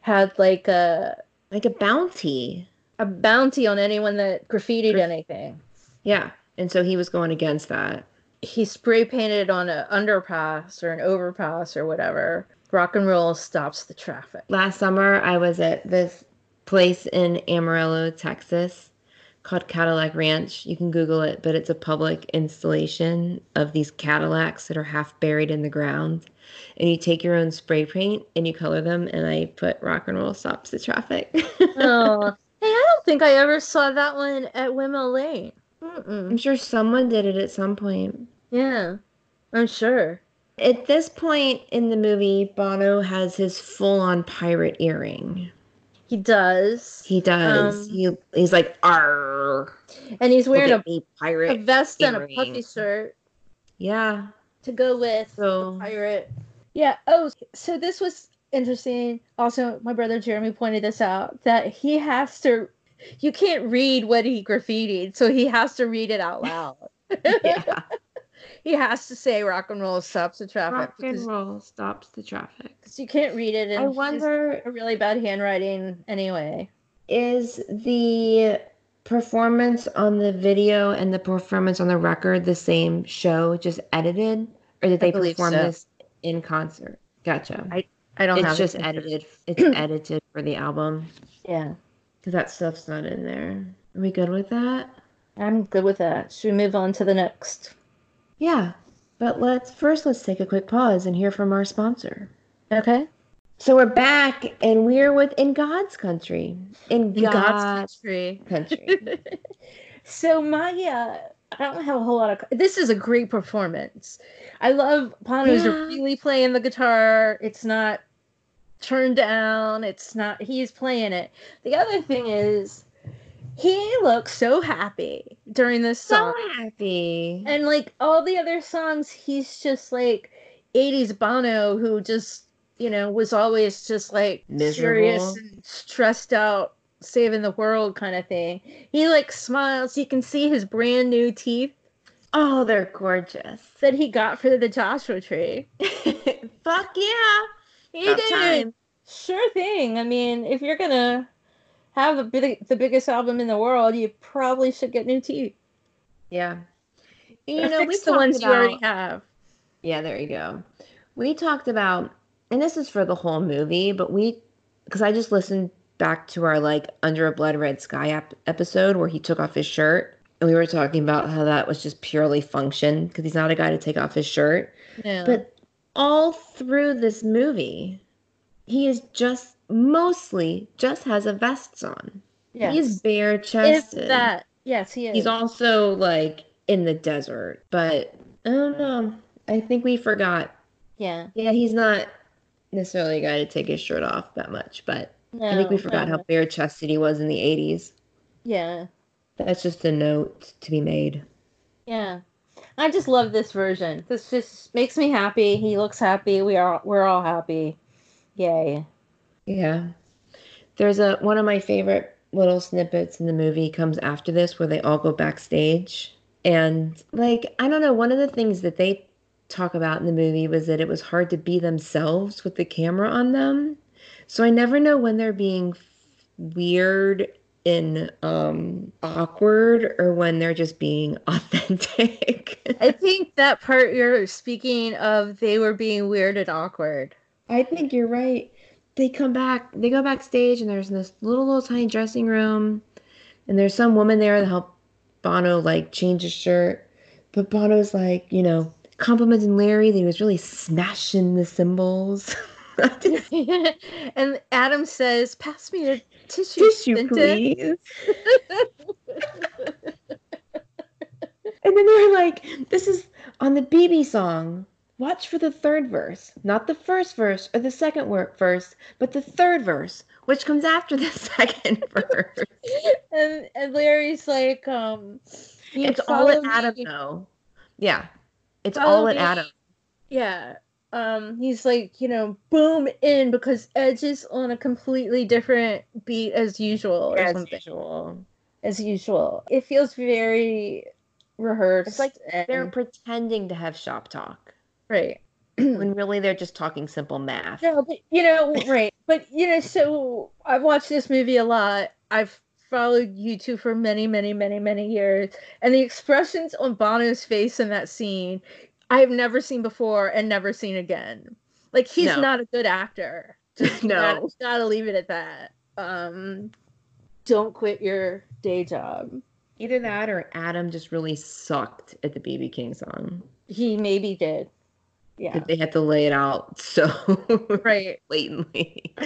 S1: had like a
S2: Like a bounty.
S1: a bounty on anyone that graffitied
S2: Graf-
S1: anything.
S2: Yeah. And so he was going against that.
S1: He spray painted on an underpass or an overpass or whatever. Rock and roll stops the traffic.
S2: Last summer, I was at this place in Amarillo, Texas, called Cadillac Ranch. You can Google it, but it's a public installation of these Cadillacs that are half buried in the ground. And you take your own spray paint and you color them, and I put rock and roll stops the traffic.
S1: oh, hey, I don't think I ever saw that one at Windmill Lane. Mm-mm.
S2: I'm sure someone did it at some point.
S1: Yeah, I'm sure.
S2: At this point in the movie, Bono has his full on pirate earring.
S1: He does.
S2: He does.
S1: Um,
S2: he he's like, "Arr,
S1: and he's wearing a,
S2: at me,
S1: a
S2: pirate."
S1: vest and a puffy shirt
S2: Yeah.
S1: to go with
S2: So
S1: pirate. Yeah. Oh, so this was interesting. Also, my brother Jeremy pointed this out that he has to. You can't read what he graffitied, so he has to read it out loud.
S2: yeah,
S1: he has to say "rock and roll stops the traffic"
S2: rock and roll stops the traffic.
S1: 'cause you can't read it. And
S2: I wonder
S1: a really bad handwriting anyway.
S2: is the performance on the video and the performance on the record the same show, just edited, or did
S1: I
S2: they perform
S1: so.
S2: this in concert? Gotcha.
S1: I don't
S2: know.
S1: it's
S2: just
S1: it.
S2: edited. It's edited for the album
S1: Yeah,
S2: because that stuff's not in there. Are we good with that?
S1: I'm good with that. Should we move on to the next?
S2: Yeah, but let's first let's take a quick pause and hear from our sponsor.
S1: Okay.
S2: So we're back and we're with In God's Country. In,
S1: In
S2: God's,
S1: country.
S2: Country.
S1: so uh, I don't have a whole lot of. This is a great performance. I love Bono's
S2: Yeah.
S1: really playing the guitar. It's not turned down. It's not. He's playing it. The other thing is, he looks so happy during this
S2: so
S1: song.
S2: So happy.
S1: And like all the other songs, he's just like 80s Bono who just, you know, was always just like serious and stressed out, saving the world kind of thing. He like smiles. You can see his brand new teeth
S2: Oh, they're gorgeous.
S1: that he got for the Joshua tree.
S2: Fuck yeah.
S1: He
S2: About
S1: did.
S2: time.
S1: Sure thing. I mean, if you're going to have the, big, the biggest album in the world, you probably should get new teeth.
S2: Yeah. You
S1: Or
S2: know, we
S1: the ones
S2: about,
S1: you already have.
S2: Yeah, there you go. We talked about, and this is for the whole movie, but we, because I just listened back to our like Under a Blood Red Sky ep- episode where he took off his shirt, and we were talking about how that was just purely function because he's not a guy to take off his shirt.
S1: Yeah.
S2: But all through this movie, he is just mostly just has a vest on.
S1: yes.
S2: He's bare chested.
S1: that. Yes, he is.
S2: He's also like in the desert, but I don't know. I think we forgot.
S1: yeah.
S2: Yeah, he's not necessarily a guy to take his shirt off that much, but
S1: No,
S2: I think we forgot
S1: no.
S2: how bare chested he was in the 80s.
S1: Yeah.
S2: That's just a note to be made.
S1: Yeah. I just love this version. This just makes me happy. He looks happy. We are we're all happy. Yay.
S2: Yeah. There's a one of my favorite little snippets in the movie comes after this where they all go backstage. And like, I don't know, one of the things that they talk about in the movie was that it was hard to be themselves with the camera on them. So I never know when they're being weird and um awkward or when they're just being authentic.
S1: I think that part you're speaking of they were being weird and awkward.
S2: I think you're right. They come back, they go backstage and there's this little little tiny dressing room and there's some woman there to help Bono like change his shirt. But Bono's like, you know, complimenting Larry that he was really smashing the cymbals.
S1: and Adam says, "Pass me a tissue,
S2: Tissue, please. and then they're like, this is on the BB song. Watch for the third verse, not the first verse or the second verse, but the third verse, which comes after the second verse.
S1: and and Larry's like, um,
S2: It's all at Adam,
S1: me-
S2: though. Yeah, it's
S1: Follow
S2: all at
S1: me.
S2: Adam.
S1: Yeah. Um, he's like, you know, boom in because Edge is on a completely different beat as usual or
S2: As usual.
S1: As usual. It feels very rehearsed.
S2: It's like They're pretending to have shop talk
S1: right.
S2: when really they're just talking simple math.
S1: No, but you know, right. But you know, so I've watched this movie a lot. I've followed U2 for many, many, many, many years. And the expressions on Bono's face in that scene, I've never seen before and never seen again. Like he's
S2: No.
S1: not a good actor. Just
S2: No.
S1: gotta, gotta leave it at that. Um don't quit your day job.
S2: Either that or Adam just really sucked at the BB King song.
S1: He maybe did. Yeah.
S2: They had to lay it out so
S1: Right.
S2: blatantly.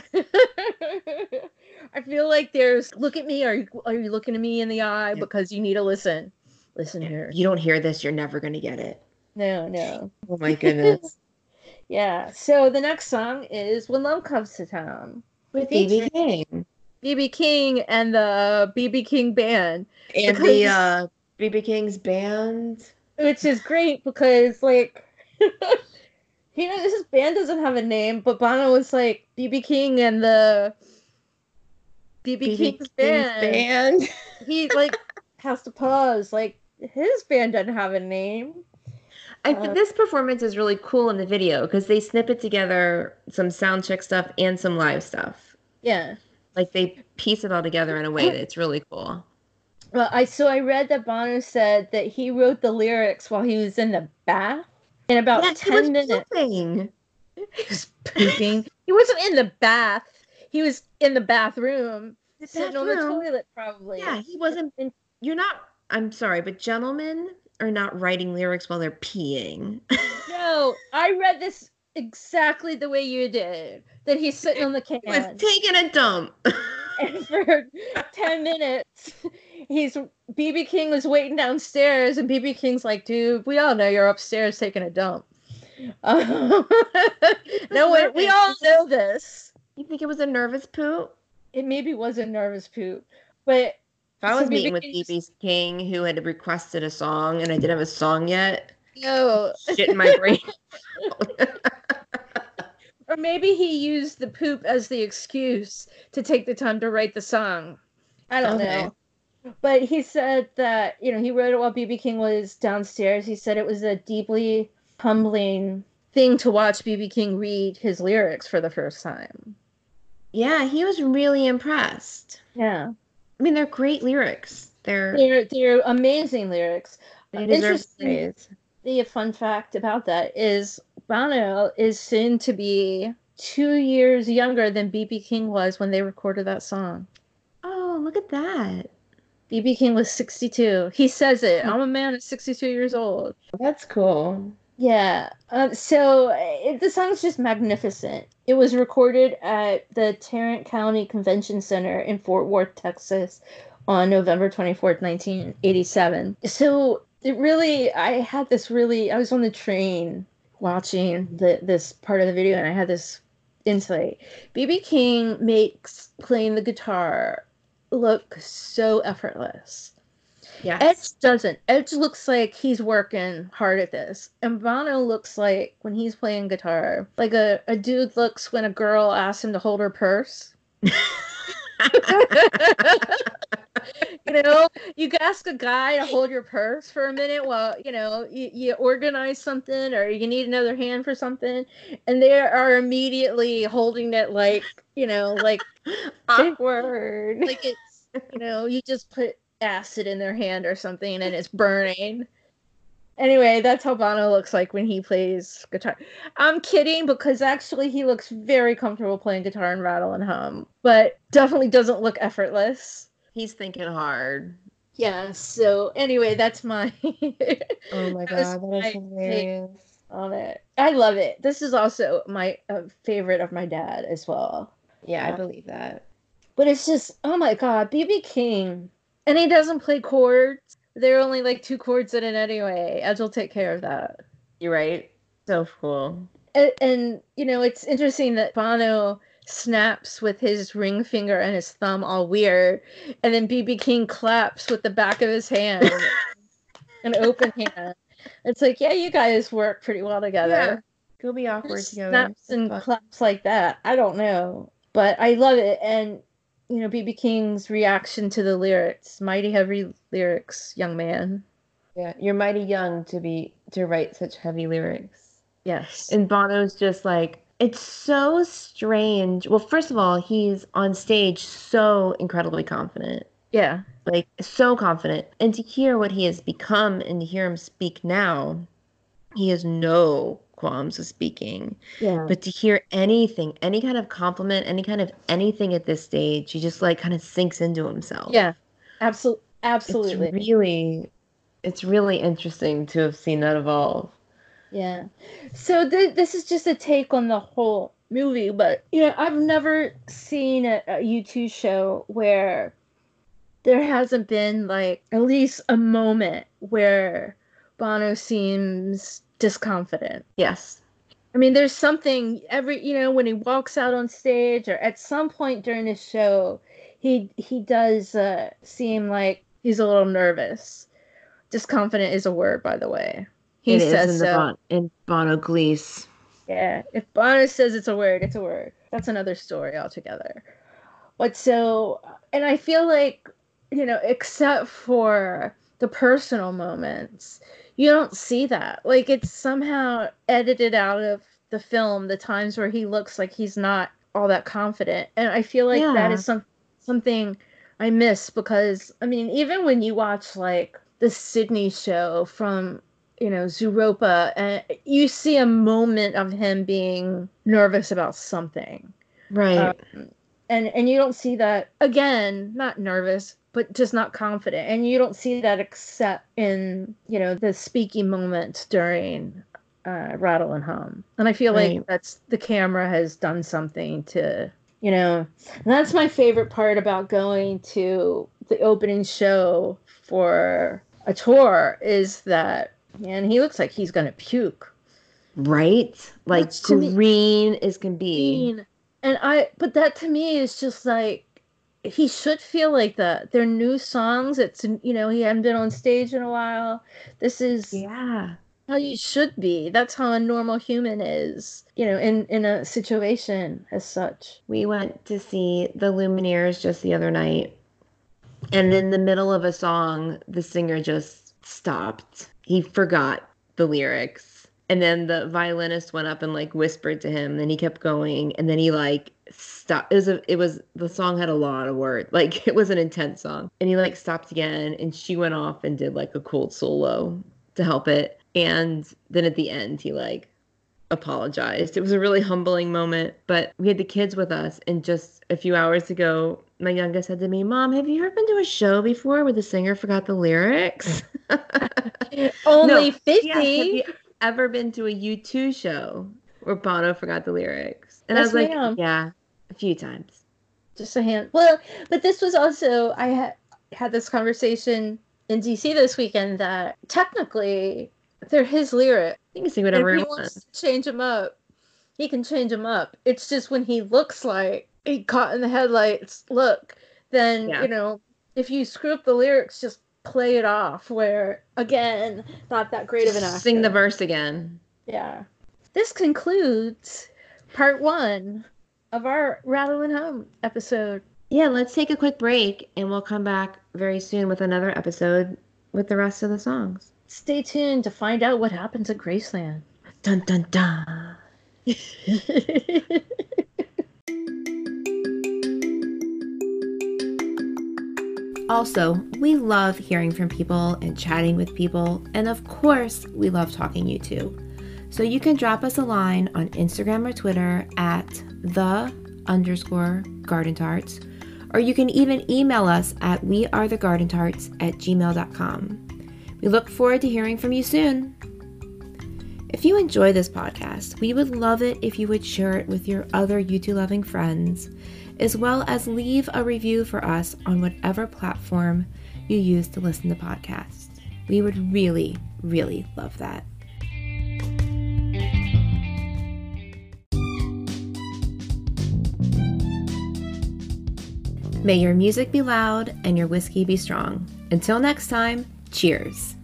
S1: I feel like there's look at me. Are you are you looking at me in the eye
S2: Yeah.
S1: because you need to listen? Listen here.
S2: You don't hear this, you're never gonna get it.
S1: No, no.
S2: Oh my goodness.
S1: Yeah. So the next song is "When Love Comes to Town."
S2: With BB King.
S1: BB King and the BB King band,
S2: And
S1: Because-
S2: the uh BB King's band.
S1: which is great because like. You know, this band doesn't have a name, but Bono was like BB King and the BB,
S2: BB
S1: King's, band.
S2: band.
S1: He like has to pause. Like his band doesn't have a name.
S2: I
S1: Uh,
S2: think this performance is really cool in the video because they snip it together some sound check stuff and some live stuff.
S1: Yeah.
S2: Like they piece it all together in a way that's really cool.
S1: Well, I so I read that Bono said that he wrote the lyrics while he was in the bath in about
S2: Yeah, he was
S1: ten minutes.
S2: pooping.
S1: He was pooping. he wasn't in the bath. He was in the bathroom,
S2: The
S1: sitting on the toilet, probably.
S2: Yeah, he wasn't. You're not. I'm sorry, but gentlemen are not writing lyrics while they're peeing.
S1: No, I read this exactly the way you did. That he's sitting on the
S2: he was taking a dump.
S1: and for ten minutes, he's BB King was waiting downstairs, and BB King's like, "Dude, we all know you're upstairs taking a dump." Um, no one, we all know this.
S2: you think it was a nervous poop?
S1: It maybe was a nervous poop, but
S2: If I was
S1: BB
S2: meeting with BB King, who had requested a song, and I didn't have a song yet,
S1: no.
S2: shit in my brain.
S1: Or maybe he used the poop as the excuse to take the time to write the song. I don't
S2: Okay.
S1: know. But he said that, you know, he wrote it while BB King was downstairs. He said it was a deeply humbling thing to watch BB King read his lyrics for the first time.
S2: yeah, he was really impressed.
S1: Yeah.
S2: I mean, they're great lyrics. They're
S1: They're they're amazing lyrics.
S2: they deserve
S1: interesting.
S2: praise.
S1: The fun fact about that is Bono is soon to be two years younger than BB King was when they recorded that song.
S2: Oh, look at that.
S1: BB King was 62. He says it. I'm a man at 62 years old.
S2: That's cool.
S1: Yeah. Um, so it, the song's just magnificent. It was recorded at the Tarrant County Convention Center in Fort Worth, Texas on November 24th, 1987. So it really, I had this really, I was on the train watching the, this part of the video and I had this insight. BB King makes playing the guitar look so effortless.
S2: Yes.
S1: Edge doesn't. Edge looks like he's working hard at this. And Bono looks like when he's playing guitar, like a, a dude looks when a girl asks him to hold her purse. you know, you ask a guy to hold your purse for a minute while, you know, you, you organize something or you need another hand for something. And they are immediately holding it like, you know, like
S2: Awkward.
S1: like it's you know you just put acid in their hand or something and it's burning. Anyway that's how bono looks like when he plays guitar. I'm kidding because actually he looks very comfortable playing guitar and rattle and hum but definitely doesn't look effortless.
S2: He's thinking hard.
S1: yeah so anyway that's my
S2: Oh my god, that
S1: my
S2: hilarious.
S1: on it. I love it. This is also my uh, favorite of my dad as well
S2: Yeah, I believe that.
S1: But it's just, oh my god, BB King. And he doesn't play chords. There are only like two chords in it anyway. Edge will take care of that.
S2: You're right. So cool.
S1: And, and you know, it's interesting that Bono snaps with his ring finger and his thumb all weird. And then BB King claps with the back of his hand, an open hand. It's like, yeah, you guys work pretty well together.
S2: Go be awkward together.
S1: snaps and claps like that. I don't know, but I love it. And you know, BB King's reaction to the lyrics, mighty heavy lyrics, young man.
S2: Yeah, you're mighty young to be to write such heavy lyrics.
S1: Yes.
S2: And Bono's just like it's so strange. Well, first of all, he's on stage so incredibly confident.
S1: yeah.
S2: Like so confident. And to hear what he has become and to hear him speak now, he has no qualms with speaking.
S1: Yeah.
S2: But to hear anything, any kind of compliment, any kind of anything at this stage, he just like kind of sinks into himself.
S1: yeah. Absolutely. Absolutely.
S2: It's really it's really interesting to have seen that evolve.
S1: Yeah. So th- this is just a take on the whole movie, but you know, I've never seen a, a U2 show where there hasn't been like at least a moment where Bono seems disconfident.
S2: Yes.
S1: I mean, there's something every you know when he walks out on stage or at some point during the show, he he does uh, seem like he's a little nervous. Disconfident is a word, by the way. He
S2: It
S1: says
S2: in the
S1: so.
S2: Bon- in Bono Gleese.
S1: Yeah, if Bono says it's a word, it's a word. That's another story altogether. But so, and I feel like, you know, except for the personal moments, you don't see that. Like it's somehow edited out of the film, the times where he looks like he's not all that confident. And I feel like that
S2: Yeah.
S1: is some something I miss because I mean, even when you watch like the Sydney show from you know Zooropa, and you see a moment of him being nervous about something,
S2: Right.
S1: um, and and you don't see that again. Not nervous, but just not confident, and you don't see that except in you know the speaking moments during uh, Rattle and Hum, and I feel
S2: Right.
S1: like that's the camera has done something to you know and that's my favorite part about going to the opening show for a tour is that and he looks like he's gonna puke
S2: right? Like
S1: to me-
S2: green as can be.
S1: mean. And I, but that to me is just like he should feel like that. They're new songs. It's you know he hadn't been on stage in a while. This is
S2: Yeah.
S1: how you should be. That's how a normal human is. You know, in in a situation as such.
S2: We went to see the Lumineers just the other night. And in the middle of a song, the singer just stopped. He forgot the lyrics. And then the violinist went up and like whispered to him. Then he kept going. And then he like stopped. It was a, it was the song had a lot of words. Like it was an intense song. And he like stopped again. And she went off and did like a cold solo to help it. And then at the end, he like apologized. It was a really humbling moment, but we had the kids with us. And just a few hours ago, my youngest said to me, Mom, have you ever been to a show before where the singer forgot the lyrics?
S1: Only fifty.
S2: Yes, have ever been to a U2 show where Bono forgot the lyrics? And I was like,
S1: ma'am.
S2: Yeah, a few times.
S1: just a hand. Well, but this was also I had had this conversation in DC this weekend that technically they're his lyrics.
S2: You can sing whatever
S1: he wants
S2: want.
S1: to change him up, he can change him up. It's just when he looks like he caught in the headlights look, then
S2: Yeah.
S1: you know, if you screw up the lyrics just play it off where again not that great of an actor.
S4: Sing the verse again.
S1: Yeah. This concludes part one of our Rattle and Hum episode.
S4: Yeah, let's take a quick break and we'll come back very soon with another episode with the rest of the songs.
S1: Stay tuned to find out what happens at Graceland.
S4: Dun dun dun.
S2: Also, we love hearing from people and chatting with people, and of course, we love talking U2. So you can drop us a line on Instagram or Twitter at the underscore garden tarts, or you can even email us at wearethegardentarts at gmail.com. We look forward to hearing from you soon. If you enjoy this podcast, we would love it if you would share it with your other U2 loving friends as well as leave a review for us on whatever platform you use to listen to podcasts. We would really, really love that. May your music be loud and your whiskey be strong. Until next time, cheers.